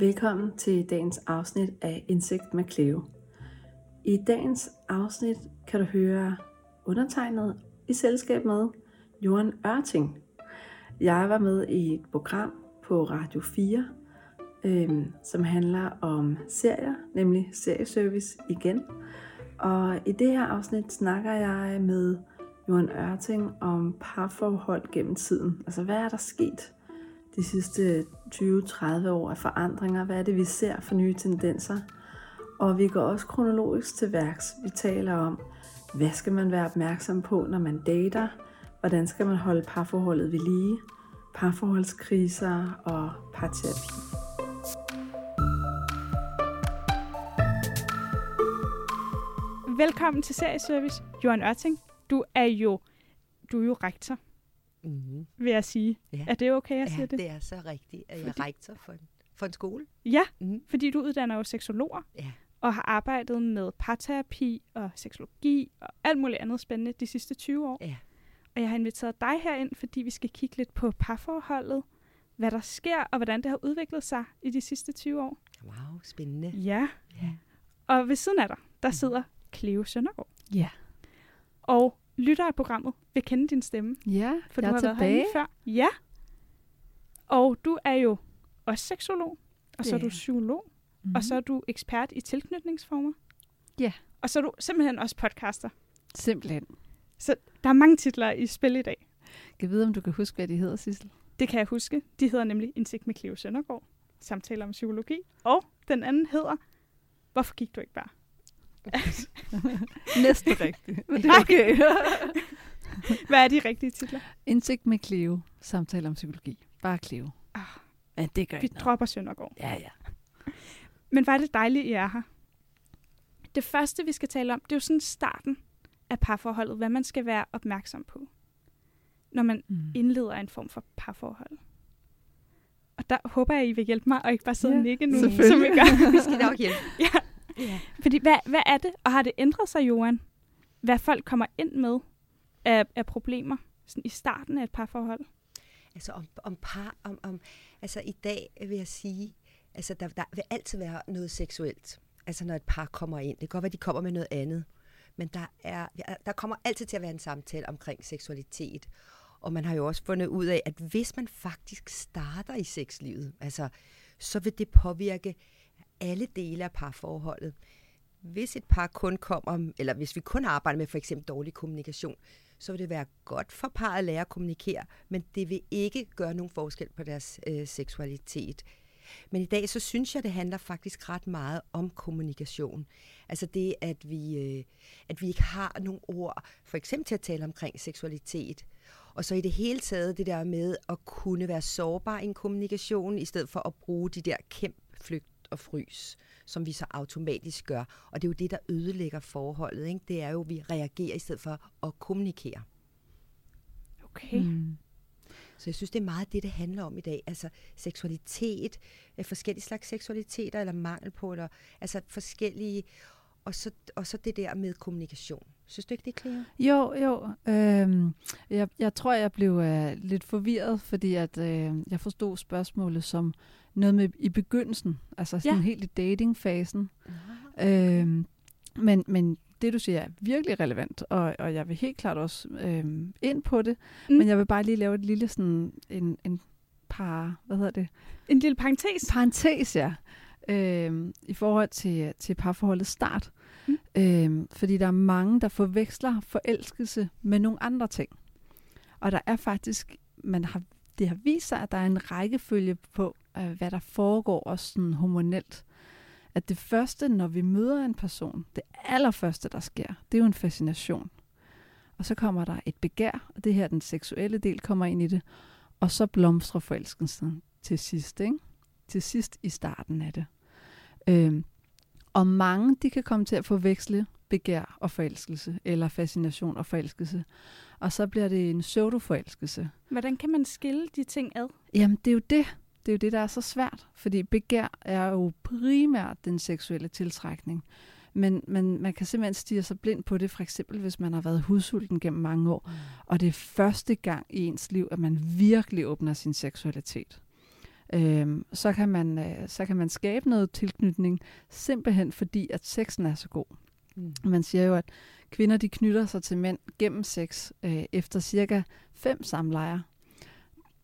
Velkommen til dagens afsnit af Indsigt med Cleo. I dagens afsnit kan du høre undertegnet i selskab med Johan Ørting. Jeg var med i et program på Radio 4, øhm, som handler om serier, nemlig serieservice igen. Og i det her afsnit snakker jeg med Johan Ørting om parforhold gennem tiden. Altså hvad er der sket de sidste 20-30 år af forandringer? Hvad er det, vi ser for nye tendenser? Og vi går også kronologisk til værks. Vi taler om, hvad skal man være opmærksom på, når man dater? Hvordan skal man holde parforholdet ved lige? Parforholdskriser og parterapi. Velkommen til Serieservice, Johan Ørting. Du er jo, du er jo rektor, Mm-hmm. vil jeg sige. Ja. Er det okay, jeg Ja, siger det? det er så rigtigt, at jeg er rektor for en, for en skole. Ja, Mm. fordi du uddanner jo seksologer Ja. og har arbejdet med parterapi og seksologi og alt muligt andet spændende de sidste 20 år. Ja. Og jeg har inviteret dig herind, fordi vi skal kigge lidt på parforholdet, hvad der sker og hvordan det har udviklet sig i de sidste 20 år. Wow, spændende. Ja. Ja. Og ved siden af dig, der sidder Cleo Søndergaard. Ja. Og lytter af programmet vil kende din stemme, Ja, for jeg du har været tilbage. herinde før. Ja. Og du er jo også seksolog, og så er du jeg. psykolog, mm. og så er du ekspert i tilknytningsformer. Ja. Og så er du simpelthen også podcaster. Simpelthen. Så der er mange titler i spil i dag. Kan vide, om du kan huske, hvad de hedder, Sissel? Det kan jeg huske. De hedder nemlig Indsigt med Cleo Søndergaard, samtaler om psykologi, og den anden hedder Hvorfor gik du ikke bare? Næsten rigtigt. Men det er okay. Hvad er de rigtige titler? Indsigt med Cleo. Samtale om psykologi. Bare Cleo. Ah, Ja, det gør vi noget. dropper Søndergaard. Ja, ja. Men er det dejligt, I er her. Det første, vi skal tale om, det er jo sådan starten af parforholdet. Hvad man skal være opmærksom på, når man Mm. indleder en form for parforhold. Og der håber jeg, I vil hjælpe mig, og ikke bare sidde Ja, og nikke nu, som I gør. Vi skal nok hjælpe. ja. Ja. Fordi hvad, hvad er det, og har det ændret sig, Johan? Hvad folk kommer ind med af, af problemer sådan i starten af et parforhold? Altså om, om par, om, om, altså i dag vil jeg sige, altså der, der vil altid være noget seksuelt. Altså når et par kommer ind. Det kan godt være, de kommer med noget andet. Men der, er, der kommer altid til at være en samtale omkring seksualitet. Og man har jo også fundet ud af, at hvis man faktisk starter i sexlivet, altså, så vil det påvirke alle dele af parforholdet. Hvis et par kun kommer, eller hvis vi kun arbejder med for eksempel dårlig kommunikation, så vil det være godt for parret at lære at kommunikere, men det vil ikke gøre nogen forskel på deres øh, seksualitet. Men i dag, så synes jeg, det handler faktisk ret meget om kommunikation. Altså det, at vi, øh, at vi ikke har nogen ord, for eksempel til at tale omkring seksualitet. Og så i det hele taget det der med at kunne være sårbar i en kommunikation, i stedet for at bruge de der kæmp, flygt og frys, som vi så automatisk gør. Og det er jo det, der ødelægger forholdet. Ikke? Det er jo, at vi reagerer i stedet for at kommunikere. Okay. Mm. Så jeg synes, det er meget det, det handler om i dag. Altså seksualitet, øh, forskellige slags seksualiteter, eller mangel på, eller altså forskellige, og så, og så det der med kommunikation. Synes du ikke, det er Cleo? Jo, jo. Øhm, jeg, jeg tror, jeg blev øh, lidt forvirret, fordi at øh, jeg forstod spørgsmålet som noget med i begyndelsen, altså sådan Ja. helt i datingfasen. Øhm, men, men det, du siger, er virkelig relevant, og, og jeg vil helt klart også øhm, ind på det. Mm. Men jeg vil bare lige lave et lille sådan en, en par, hvad hedder det? En lille parentes. Parentes, ja. Øhm, I forhold til, til parforholdets start. Mm. Øhm, fordi der er mange, der forveksler forelskelse med nogle andre ting. Og der er faktisk, man har, det har vist sig, at der er en rækkefølge på, øh, hvad der foregår også sådan hormonelt. At det første, når vi møder en person, det allerførste, der sker, det er jo en fascination. Og så kommer der et begær, og det her, den seksuelle del, kommer ind i det. Og så blomstrer forelskelsen til sidst, ikke? Til sidst i starten af det. Øh, og mange, de kan komme til at forveksle begær og forelskelse, eller fascination og forelskelse. Og så bliver det en pseudoforelskelse. Hvordan kan man skille de ting ad? Jamen, det er jo det. Det er jo det, der er så svært. Fordi begær er jo primært den seksuelle tiltrækning. Men, men man kan simpelthen stige sig blind på det, for eksempel hvis man har været hudsulten gennem mange år, Mm. og det er første gang i ens liv, at man virkelig åbner sin seksualitet. Øhm, så, kan man, øh, så kan man skabe noget tilknytning, simpelthen fordi, at sexen er så god. Mm. Man siger jo, at kvinder de knytter sig til mænd gennem sex øh, efter cirka fem samlejer.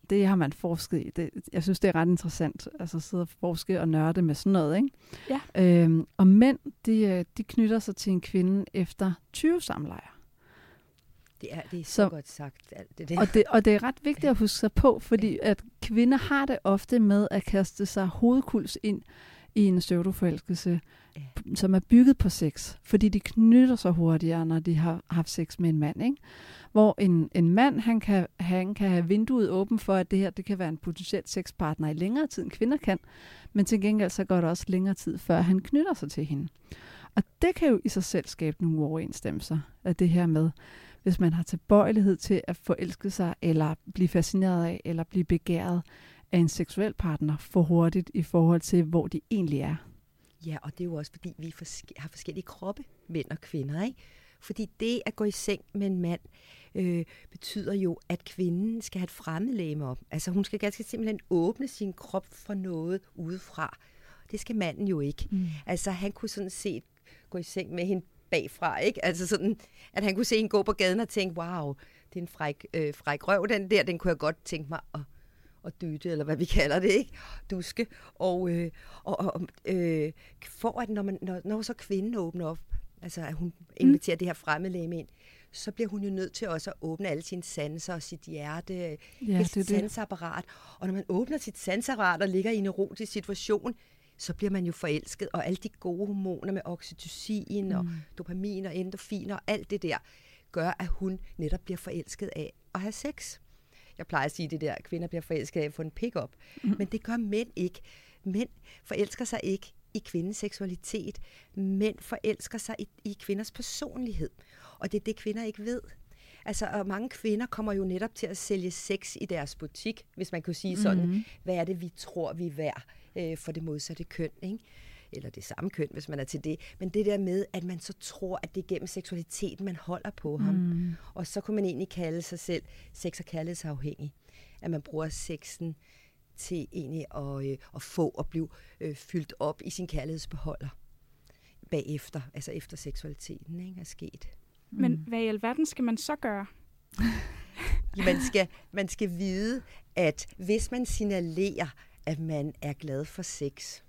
Det har man forsket i. Det, jeg synes, det er ret interessant altså at sidde og forske og nørde med sådan noget. Ikke? Ja. Øhm, og mænd, de, øh, de knytter sig til en kvinde efter 20 samlejer. Det er, det er så, Så- så godt sagt, alt det der. Og det, og det er ret vigtigt at huske sig på, fordi at kvinder har det ofte med at kaste sig hovedkuls ind i en pseudoforelskelse, Ja. som er bygget på sex, fordi de knytter sig hurtigere, når de har haft sex med en mand. Ikke? Hvor en, en mand, han kan, han kan have vinduet åbent for, at det her det kan være en potentiel sexpartner i længere tid, end kvinder kan, men til gengæld så går det også længere tid, før han knytter sig til hende. Og det kan jo i sig selv skabe nogle uoverensstemmelser af det her med, hvis man har tilbøjelighed til at forelske sig, eller blive fascineret af, eller blive begæret af en seksuel partner for hurtigt i forhold til, hvor de egentlig er. Ja, og det er jo også, fordi vi har forskellige kroppe, mænd og kvinder, ikke? Fordi det at gå i seng med en mand øh, betyder jo, at kvinden skal have et fremmedlæme op. Altså hun skal ganske simpelthen åbne sin krop for noget udefra. Det skal manden jo ikke. Mm. Altså han kunne sådan set gå i seng med hende bagfra, ikke? Altså sådan, at han kunne se hende gå på gaden og tænke, wow, det er en fræk, øh, fræk røv, den der, den kunne jeg godt tænke mig at, at dytte, eller hvad vi kalder det, ikke? Duske. Og, øh, og, og øh, for at når, man, når, når så kvinden åbner op, altså at hun inviterer mm. det her fremmedlæge ind, så bliver hun jo nødt til også at åbne alle sine sanser og sit hjerte, Ja, det sit det. sansapparat. Og når man åbner sit sansapparat og ligger i en erotisk situation, så bliver man jo forelsket, og alle de gode hormoner med oxytocin mm. og dopamin og endorfin og alt det der, gør, at hun netop bliver forelsket af at have sex. Jeg plejer at sige det der, at kvinder bliver forelsket af at få en pick-up. Mm. Men det gør mænd ikke. Mænd forelsker sig ikke i kvindens seksualitet. Mænd forelsker sig i, i kvinders personlighed. Og det er det, kvinder ikke ved. Altså, og mange kvinder kommer jo netop til at sælge sex i deres butik, hvis man kunne sige sådan, mm. hvad er det, vi tror, vi er værd øh, for det modsatte køn, ikke? eller det samme køn, hvis man er til det. Men det der med, at man så tror, at det er gennem seksualiteten, man holder på ham. Mm. Og så kunne man egentlig kalde sig selv sex- og kærlighedsafhængig. At man bruger sexen til egentlig at, øh, at få og blive øh, fyldt op i sin kærlighedsbeholder bagefter, altså efter seksualiteten ikke, er sket. Men hvad i alverden skal man så gøre? Man skal, man skal vide, at hvis man signalerer, at man er glad for sex,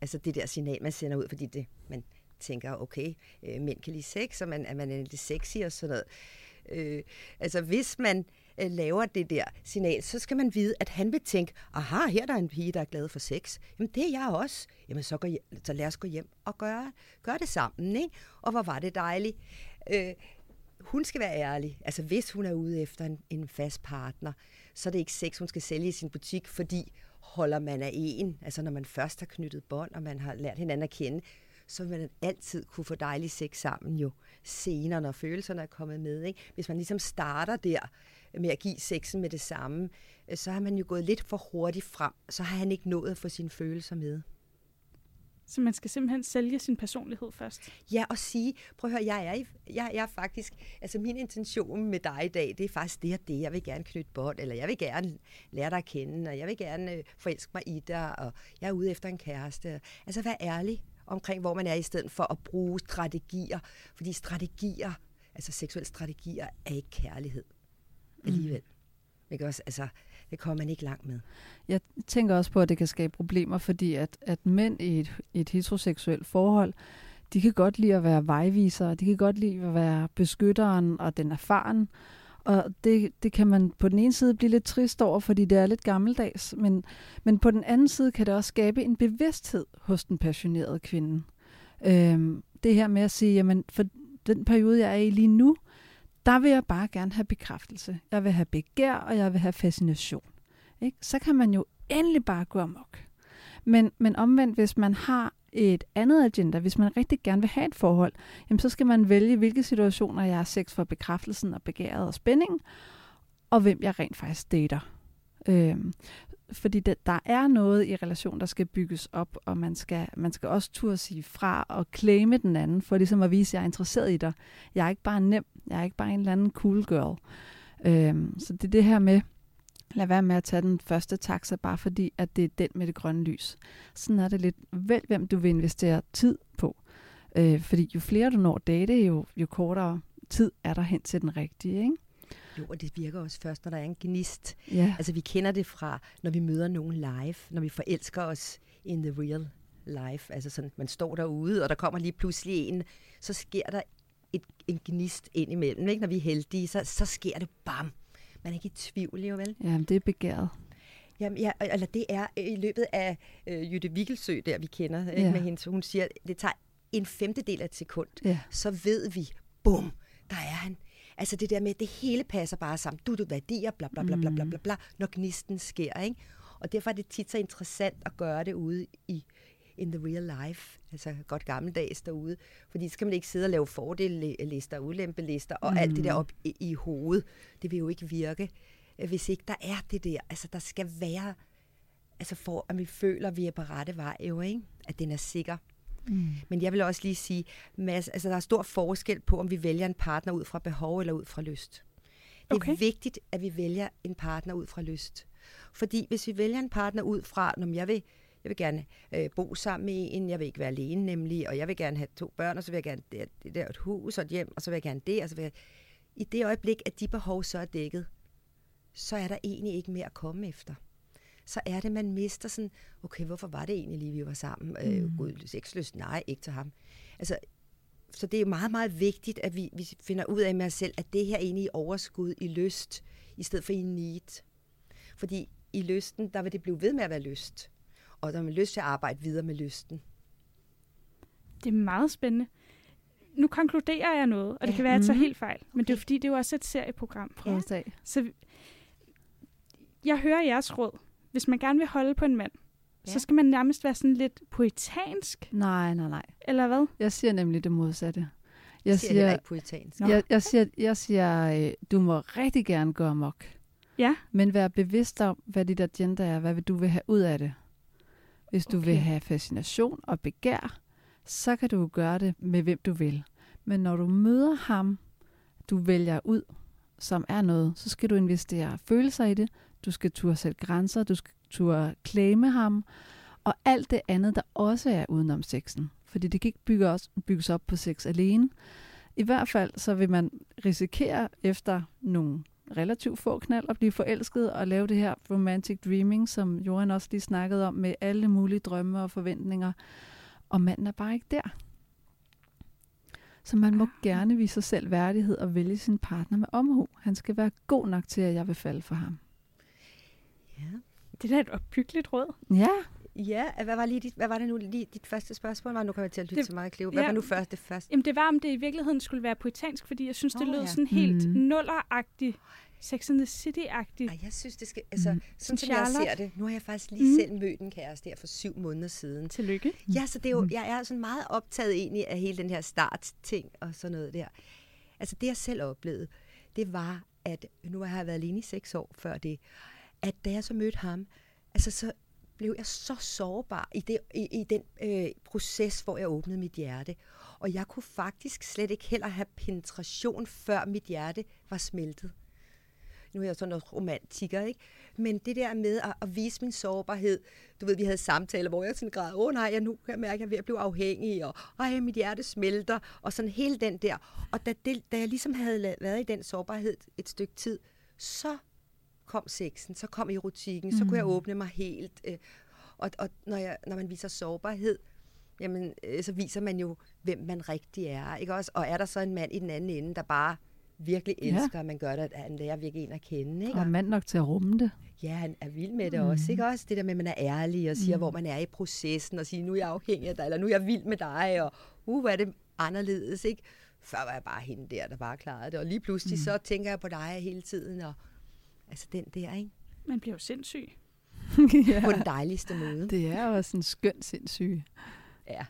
altså det der signal, man sender ud, fordi det, man tænker, okay, øh, mænd kan lide sex, og man, at man er lidt sexy og sådan noget. Øh, altså hvis man øh, laver det der signal, så skal man vide, at han vil tænke, aha, her er der en pige, der er glad for sex. Jamen det er jeg også. Jamen så, gå hjem, så lad os gå hjem og gøre, gøre det sammen, ikke? Og hvor var det dejligt. Øh, hun skal være ærlig. Altså hvis hun er ude efter en, en fast partner, så er det ikke sex, hun skal sælge i sin butik, fordi holder man af en, altså når man først har knyttet bånd, og man har lært hinanden at kende, så vil man altid kunne få dejlig sex sammen jo senere, når følelserne er kommet med. Ikke? Hvis man ligesom starter der med at give sexen med det samme, øh, så har man jo gået lidt for hurtigt frem, så har han ikke nået at få sine følelser med. Så man skal simpelthen sælge sin personlighed først. Ja, og sige, prøv at høre, jeg er, jeg, jeg er faktisk, altså min intention med dig i dag, det er faktisk det og det. Jeg vil gerne knytte bånd, eller jeg vil gerne lære dig at kende, og jeg vil gerne øh, forelske mig i dig, og jeg er ude efter en kæreste. Altså vær ærlig omkring, hvor man er, i stedet for at bruge strategier. Fordi strategier, altså seksuelle strategier, er ikke kærlighed alligevel. Ikke også? Altså, det kommer man ikke langt med. Jeg tænker også på, at det kan skabe problemer, fordi at, at mænd i et, et heteroseksuelt forhold, de kan godt lide at være vejvisere, de kan godt lide at være beskytteren og den erfaren. Og det, det kan man på den ene side blive lidt trist over, fordi det er lidt gammeldags, men, men på den anden side kan det også skabe en bevidsthed hos den passionerede kvinde. Øhm, det her med at sige, jamen for den periode, jeg er i lige nu, der vil jeg bare gerne have bekræftelse. Jeg vil have begær, og jeg vil have fascination. Ikke? Så kan man jo endelig bare gå amok. Men, men omvendt, hvis man har et andet agenda, hvis man rigtig gerne vil have et forhold, jamen så skal man vælge, hvilke situationer jeg har sex for bekræftelsen og begæret og spændingen, og hvem jeg rent faktisk dater. Øhm, fordi det, der er noget i relation, der skal bygges op, og man skal, man skal også turde sige fra og claime den anden, for ligesom at vise, at jeg er interesseret i dig. Jeg er ikke bare nem, jeg er ikke bare en eller anden cool girl. Øhm, så det er det her med Lad være med at tage den første taxa, bare fordi, at det er den med det grønne lys. Sådan er det lidt. Vælg, hvem du vil investere tid på. Øh, fordi jo flere du når date, jo, jo kortere tid er der hen til den rigtige, ikke? Jo, og det virker også først, når der er en gnist. Ja. Altså, vi kender det fra, når vi møder nogen live, når vi forelsker os in the real life. Altså sådan, man står derude, og der kommer lige pludselig en, så sker der et, en gnist ind imellem. Ikke? Når vi er heldige, så, så sker det bam. Man er ikke i tvivl, jo vel? Jamen, det er begæret. Jamen, ja, eller det er øh, i løbet af øh, Jytte Vigelsø, der vi kender, ikke, Ja. med hende, så hun siger, det tager en femtedel af et sekund, Ja. så ved vi, bum, der er han. Altså det der med, at det hele passer bare sammen. Du, du værdier, bla bla bla bla bla bla, bla når gnisten sker. Ikke? Og derfor er det tit så interessant at gøre det ude i in the real life, altså godt gammeldags derude. Fordi så skal man ikke sidde og lave fordelister, ulempelister og mm. alt det der op i, i hovedet. Det vil jo ikke virke, hvis ikke der er det der. Altså der skal være, altså for at vi føler, at vi er på rette vej jo, ikke? At den er sikker. Mm. Men jeg vil også lige sige, Mads, altså der er stor forskel på, om vi vælger en partner ud fra behov eller ud fra lyst. Det er Okay. vigtigt, at vi vælger en partner ud fra lyst. Fordi hvis vi vælger en partner ud fra, når jeg vil, jeg vil gerne øh, bo sammen med en, jeg vil ikke være alene nemlig, og jeg vil gerne have to børn, og så vil jeg gerne det, det der et hus og et hjem, og så vil jeg gerne det, og så vil jeg... I det øjeblik, at de behov så er dækket, så er der egentlig ikke mere at komme efter. Så er det, man mister sådan, okay, hvorfor var det egentlig lige, vi var sammen? Mm. Øh, Gud, sexlyst, nej, ikke til ham. Altså, så det er meget, meget vigtigt, at vi, vi finder ud af med os selv, at det her er egentlig i overskud i lyst, i stedet for i need. Fordi i lysten, der vil det blive ved med at være lyst. Og der er man lyst til at arbejde videre med lysten. Det er meget spændende. Nu konkluderer jeg noget, og det Ja. kan være, at jeg tager Mhm. helt fejl. Men det er fordi, det er jo også et serieprogram. At se. Så jeg hører jeres råd. Hvis man gerne vil holde på en mand, ja. Så skal man nærmest være sådan lidt poetansk, Nej, nej, nej. eller hvad? Jeg siger nemlig det modsatte. Jeg siger, siger, ikke puritansk. Nå. jeg, jeg siger, jeg siger øh, du må rigtig gerne gå amok. Ja, Men vær bevidst om, hvad dit agenda er. Hvad vil du vil have ud af det? Hvis du okay. vil Okay. have fascination og begær, så kan du gøre det med hvem du vil. Men når du møder ham, du vælger ud, som er noget, så skal du investere følelser i det. Du skal turde sætte grænser, du skal turde claime ham, og alt det andet, der også er udenom sexen. Fordi det kan ikke bygge os, bygges op på sex alene. I hvert fald så vil man risikere efter nogle relativt få knald at blive forelsket og lave det her romantic dreaming, som Johan også lige snakkede om, med alle mulige drømme og forventninger. Og manden er bare ikke der. Så man må gerne vise sig selv værdighed og vælge sin partner med omhu. Han skal være god nok til, at jeg vil falde for ham. Ja. det er da et opbyggeligt råd. Ja, Ja, hvad var, lige dit, hvad var det nu lige dit første spørgsmål? Var? Nu kommer jeg til at lytte Det- så meget, Cleo. Hvad ja. var nu først det første? Jamen, det var, om det i virkeligheden skulle være poetansk, fordi jeg synes, det Nå, lød ja. sådan helt Mhm. nulleragtigt, Sex and the City-agtigt. Ej, jeg synes, det skal... Altså, Mm. sådan som Som jeg ser Charlotte. det. Nu har jeg faktisk lige Mm. selv mødt en kæreste her for syv måneder siden. Tillykke. Ja, så det er jo, jeg er sådan meget optaget egentlig af hele den her startting og sådan noget der. Altså det, jeg selv oplevede, det var, at nu har jeg været alene i seks år før det, at da jeg så mødte ham, altså så blev jeg så sårbar i, det, i, i den øh, proces, hvor jeg åbnede mit hjerte. Og jeg kunne faktisk slet ikke heller have penetration, før mit hjerte var smeltet. Nu er jeg sådan noget romantiker, ikke? Men det der med at, at vise min sårbarhed, du ved, vi havde samtaler, hvor jeg sådan græd, åh nej, jeg nu kan jeg mærke, at jeg er ved at blive afhængig, og ej, mit hjerte smelter, og sådan hele den der. Og da, det, da jeg ligesom havde været i den sårbarhed et stykke tid, så kom sexen, så kom erotikken, mm. så kunne jeg åbne mig helt. Øh, og og når, jeg, når man viser sårbarhed, jamen, øh, så viser man jo, hvem man rigtig er. Ikke også? Og er der så en mand i den anden ende, der bare virkelig Ja. elsker, at man gør det, at han lærer virkelig en at kende. Ikke? og mand nok til at rumme det. Ja, han er vild med det mm. også, ikke også? Det der med, at man er ærlig og siger, mm. hvor man er i processen, og siger, nu er jeg afhængig af dig, eller nu er jeg vild med dig, og uh, hvor er det anderledes, ikke? Før var jeg bare hende der, der bare klarede det, og lige pludselig mm. så tænker jeg på dig hele tiden, og altså den der, ikke? Man bliver jo sindssyg. ja. På den dejligste måde. Det er også en skøn sindssyge. Ja,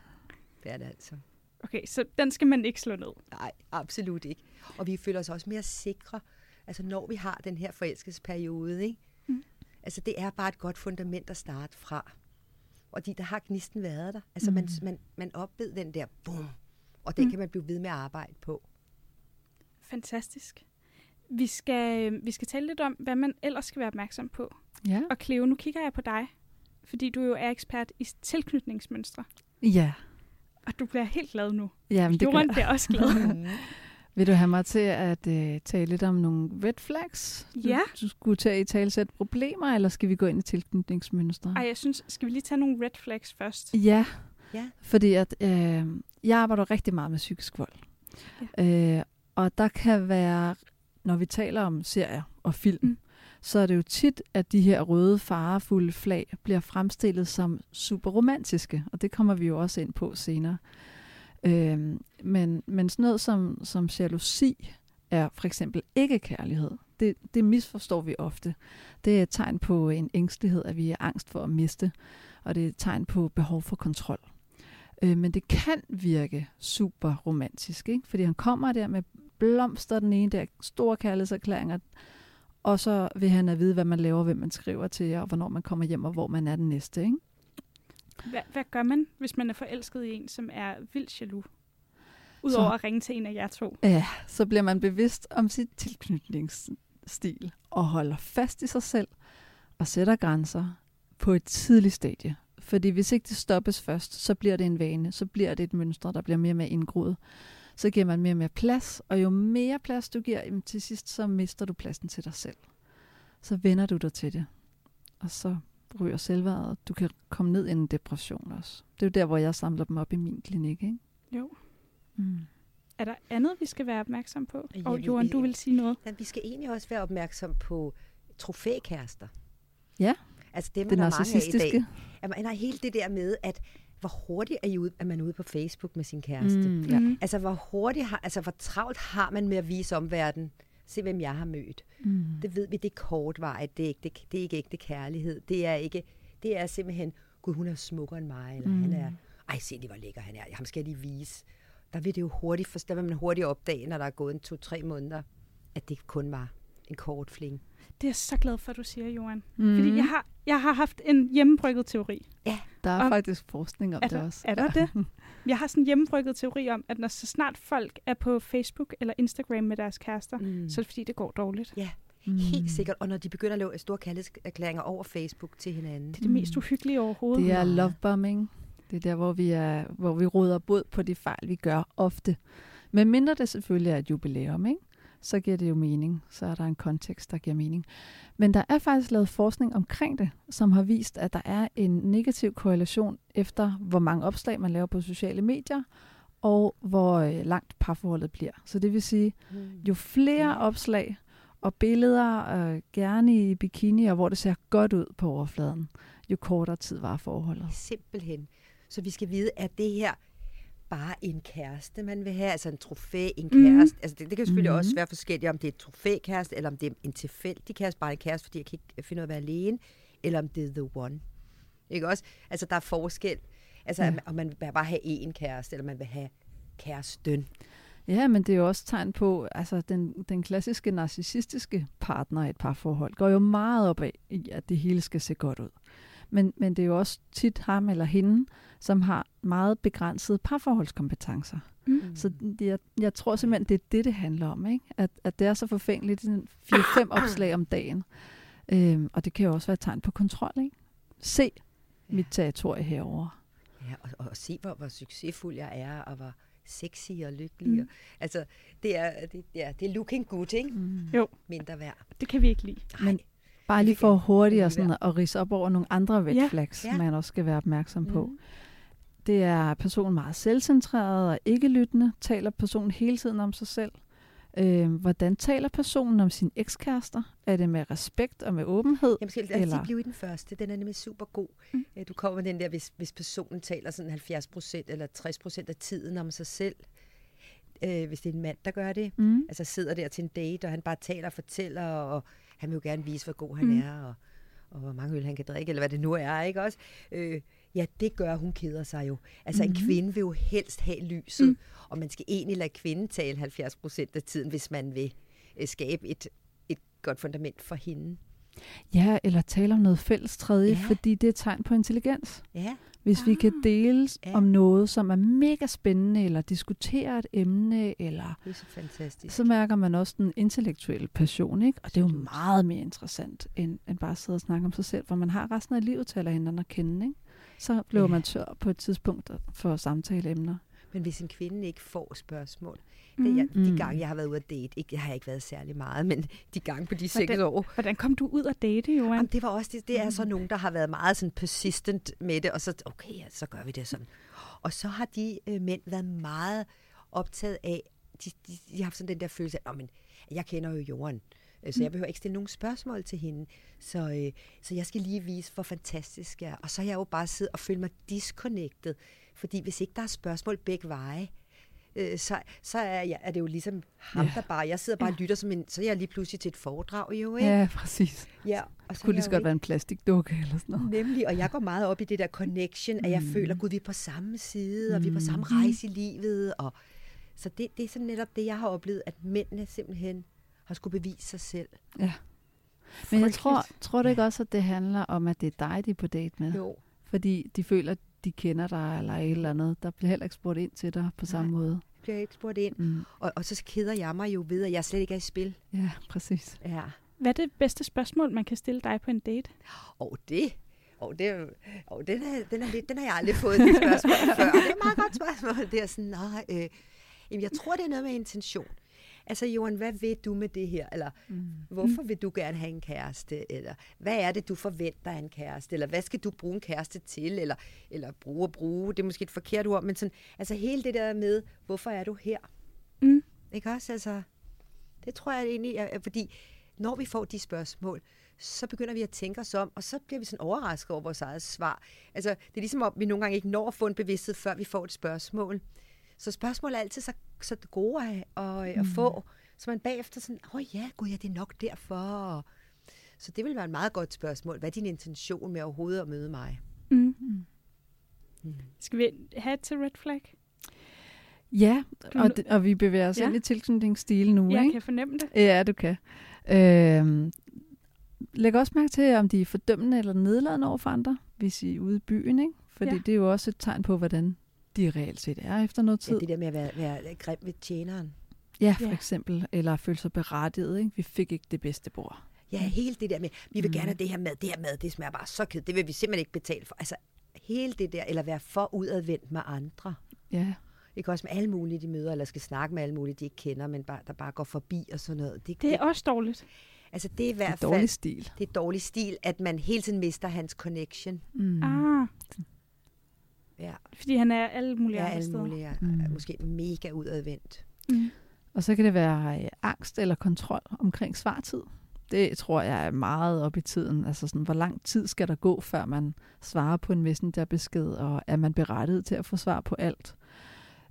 det er det altså. Okay, så den skal man ikke slå ned. Nej, absolut ikke. Og vi føler os også mere sikre, altså når vi har den her forelskelsesperiode, ikke? Mm. Altså det er bare et godt fundament at starte fra. Og de, der har gnisten været der. Altså mm. man, man, man opved den der, bum, og den mm. kan man blive ved med at arbejde på. Fantastisk. Vi skal, vi skal tale lidt om, hvad man ellers skal være opmærksom på. Ja. Og Cleo, nu kigger jeg på dig, fordi du jo er ekspert i tilknytningsmønstre. Ja. Og du bliver helt glad nu. Jamen, det Joran gør. bliver også glad. Vil du have mig til at øh, tale lidt om nogle red flags? Du, Ja. Du skulle tage i talsæt problemer, eller skal vi gå ind i tilknytningsmønstre? Ej, jeg synes, skal vi lige tage nogle red flags først? Ja, Ja. fordi at, øh, jeg arbejder rigtig meget med psykisk vold. Ja. Øh, og der kan være, når vi taler om serier og film, Mm. så er det jo tit, at de her røde, farefulde flag bliver fremstillet som super romantiske, og det kommer vi jo også ind på senere. Øh, men, men sådan noget som, som jalousi er for eksempel ikke kærlighed. Det, det misforstår vi ofte. Det er et tegn på en ængstelighed, at vi er angst for at miste, og det er et tegn på behov for kontrol. Øh, men det kan virke super romantisk, ikke? fordi han kommer der med blomster den ene der, store kærlighedserklæringer, og så vil han at vide, hvad man laver, hvem man skriver til, og hvornår man kommer hjem, og hvor man er den næste. Ikke? Hvad, hvad gør man, hvis man er forelsket i en, som er vildt jaloux? Udover at ringe til en af jer to. Ja, så bliver man bevidst om sit tilknytningsstil, og holder fast i sig selv, og sætter grænser på et tidligt stadie. Fordi hvis ikke det stoppes først, så bliver det en vane, så bliver det et mønster, der bliver mere mere indgroet. Så giver man mere og mere plads, og jo mere plads du giver, jamen til sidst så mister du pladsen til dig selv. Så vender du dig til det, og så ryger selvværdet. Du kan komme ned i en depression også. Det er jo der, hvor jeg samler dem op i min klinik, ikke? Jo. Mm. Er der andet, vi skal være opmærksom på? Jeg Og Johan, du vil sige noget? Men vi skal egentlig også være opmærksom på trofækærester. Ja, Altså dem, Det er der mange af i dag. Jamen, nej, helt det der med, at hvor hurtigt er, I ude, er man ude på Facebook med sin kæreste? Mm, ja. Altså, hvor hurtigt har, altså, hvor travlt har man med at vise omverdenen? Se, hvem jeg har mødt. Mm. Det ved vi, det er kortvarigt. Det er ikke, det, det er ikke ægte kærlighed. Det er ikke, det er simpelthen, gud, hun er smukkere end mig, eller mm. han er, ej, se, det var lækker, han er. Ham skal jeg lige vise. Der vil det jo hurtigt, for, der vil man hurtigt opdage, når der er gået en to-tre måneder, at det kun var en kort fling. Det er jeg så glad for, at du siger, Johan. Mm. Fordi jeg har, jeg har haft en hjemmebrygget teori. Der er Og- faktisk forskning om Er det der- også. er der det? Jeg har sådan en hjemmebrygget teori om, at når så snart folk er på Facebook eller Instagram med deres kærester, Mm. så er det fordi, det går dårligt. Ja, Mm. helt sikkert. Og når de begynder at lave store kærlighedserklæringer over Facebook til hinanden. Det er det mest uhyggelige overhovedet. Det er lovebombing. Det er der, hvor vi, er, hvor vi råder bod på de fejl, vi gør ofte. Men mindre det selvfølgelig er et jubilæum, ikke? Så giver det jo mening. Så er der en kontekst, der giver mening. Men der er faktisk lavet forskning omkring det, som har vist, at der er en negativ korrelation efter, hvor mange opslag man laver på sociale medier, og hvor øh, langt parforholdet bliver. Så det vil sige, Mm. jo flere opslag og billeder, øh, gerne i bikini, og hvor det ser godt ud på overfladen, jo kortere tid var forholdet. Simpelthen. Så vi skal vide, at det her bare en kæreste, man vil have, altså en trofæ, en Mhm. kæreste. Altså det, det kan selvfølgelig Mhm. også være forskelligt, om det er et trofækæreste, eller om det er en tilfældig kæreste, bare en kæreste, fordi jeg kan ikke finde ud af at være alene, eller om det er the one. Ikke også? Altså der er forskel. Altså Ja. om man vil bare have én kæreste, eller man vil have kæresten. Ja, men det er jo også tegn på, altså den, den klassiske narcissistiske partner i et parforhold går jo meget op af, at det hele skal se godt ud. Men, men det er jo også tit ham eller hende, som har meget begrænsede parforholdskompetencer. Mm. Så jeg, jeg tror simpelthen, det er det, det handler om. Ikke? At, at det er så forfængeligt, sådan 4-5 opslag om dagen. Øhm, og det kan jo også være et tegn på kontrol. Ikke? Se mit territorie herover. Ja, og, og, og se, hvor, hvor succesfuld jeg er, og hvor sexy og lykkelig. Mm. Mm. Altså, det er, det, ja, det er looking good, ikke? Mm. Jo. Mindre værd. Det kan vi ikke lide. Men Ej, bare lige for hurtigt lige sådan at rise op over nogle andre red flags, Ja. man også skal være opmærksom på. Mhm. Det er personen meget selvcentreret og ikke lyttende. Taler personen hele tiden om sig selv? Øh, hvordan taler personen om sine ekskærester? Er det med respekt og med åbenhed? Jamen, skal jeg os Eller- lige blive i den første. Den er nemlig super god. Mm. Mm. Du kommer med den der, hvis, hvis personen taler sådan 70 procent eller 60 procent af tiden om sig selv. Øh, hvis det er en mand, der gør det. Mm. Altså sidder der til en date, og han bare taler og fortæller, og han vil jo gerne vise, hvor god han Mm. er, og, og hvor mange øl han kan drikke, eller hvad det nu er, ikke også? Øh, ja, det gør, hun keder sig jo. Altså mm. Mhm. en kvinde vil jo helst have lyset, mm. og man skal egentlig lade kvinden tale 70 procent af tiden, hvis man vil øh, skabe et, et godt fundament for hende. Ja, eller tale om noget fælles tredje, Ja. fordi det er et tegn på intelligens. Ja, Hvis ah, vi kan Ah, dele ja. om noget, som er mega spændende, eller diskutere et emne, eller Det er så fantastisk. så mærker man også den intellektuelle passion, ikke? Og det er jo meget mere interessant, end, end bare at sidde og snakke om sig selv, for man har resten af livet til at lade hinanden at kende, ikke? Så bliver Ja. man tør på et tidspunkt for samtaleemner. Men hvis en kvinde ikke får spørgsmål, Mm. det jeg, de Mm. gange, jeg har været ude at date, ikke, jeg har ikke været særlig meget, men de gange på de seks år, Hvordan kom du ud af date, Johan? Jamen, det var også det, det er så nogen, der har været meget sådan persistent med det, og så, okay, ja, så gør vi det sådan. Og så har de øh, mænd været meget optaget af, de, de, de har haft sådan den der følelse af, "Nå, men jeg kender jo Jorden, øh, så jeg behøver ikke stille nogen spørgsmål til hende. Så, øh, så jeg skal lige vise, hvor fantastisk jeg er. Og så har jeg jo bare siddet og følt mig disconnected, fordi hvis ikke der er spørgsmål begge veje, øh, så, så er, jeg, er det jo ligesom ham, Ja. der bare, jeg sidder bare og lytter som en, så er jeg lige pludselig til et foredrag jo, ikke? Ja, præcis. ja og så Kunne er lige så godt være en plastikdukke eller sådan noget. Nemlig, og jeg går meget op i det der connection, at jeg Mm. føler, gud, vi er på samme side, og vi er på Mm. samme rejse i livet. Og, så det, det er sådan netop det, jeg har oplevet, at mændene simpelthen har skulle bevise sig selv. Ja. Men jeg tror, tror du ikke også, at det handler om, at det er dig, de er på date med? Jo, Fordi de føler, at de kender dig eller et eller andet. Der bliver heller ikke spurgt ind til dig på samme Nej. måde. det bliver ikke spurgt ind. Mm. Og, og så keder jeg mig jo ved, at jeg slet ikke er i spil. Ja, præcis. Ja. Hvad er det bedste spørgsmål, man kan stille dig på en date? Og det, og det, og den, er, den, er lidt, den har jeg aldrig fået det spørgsmål før. Det er et meget godt spørgsmål. Det er sådan, nej, øh, jamen, jeg tror, det er noget med intention. Altså, Johan, hvad vil du med det her? Eller, Mm. Hvorfor vil du gerne have en kæreste? Eller hvad er det, du forventer af en kæreste? Eller hvad skal du bruge en kæreste til? Eller, eller bruge og bruge, det er måske et forkert ord, men sådan, altså hele det der med, hvorfor er du her? Mm. Ikke også? Altså, det tror jeg egentlig, er, er- fordi når vi får de spørgsmål, så begynder vi at tænke os om, og så bliver vi sådan overrasket over vores eget svar. Altså, det er ligesom om, vi nogle gange ikke når at få en bevidsthed, før vi får et spørgsmål. Så spørgsmål er altid så, så gode at, at, at få, så man bagefter sådan, åh oh, ja, gud ja, det er nok derfor. Så det vil være et meget godt spørgsmål. Hvad er din intention med overhovedet at møde mig? Mm. Mm. Skal vi have til red flag? Ja, Du- og, og vi bevæger os Ja. ind i tilknytningsstil nu, Jeg ikke? kan fornemme det. Ja, du kan. Øhm, læg også mærke til, om de er fordømmende eller nedladende over for andre, hvis I er ude i byen, ikke? Fordi ja. det er jo også et tegn på, hvordan de reelt set er efter noget tid. Ja, det der med at være, være grim ved tjeneren. Ja, for Ja. eksempel. Eller føle sig berettiget, ikke? Vi fik ikke det bedste bord. Ja, hele det der med, vi vil Mm. gerne have det her mad, det her mad, det smager bare så kedeligt, det vil vi simpelthen ikke betale for. Altså, hele det der, eller være for udadvendt med andre. Ja, Ikke også med alle mulige, de møder, eller skal snakke med alle mulige, de ikke kender, men bare, der bare går forbi og sådan noget. Det, Det er også dårligt. altså, det er i det er hvert fald dårlig stil. det er dårlig stil, at man hele tiden mister hans connection. Mm. Ah, Ja, fordi han er alle mulige ja andre alle steder. mulige er, Mm. måske mega udadvendt. Mm. Og så kan det være øh, angst eller kontrol omkring svartid. Det tror jeg er meget op i tiden. Altså sådan, hvor lang tid skal der gå, før man svarer på en messengerbesked, og er man berettiget til at få svar på alt?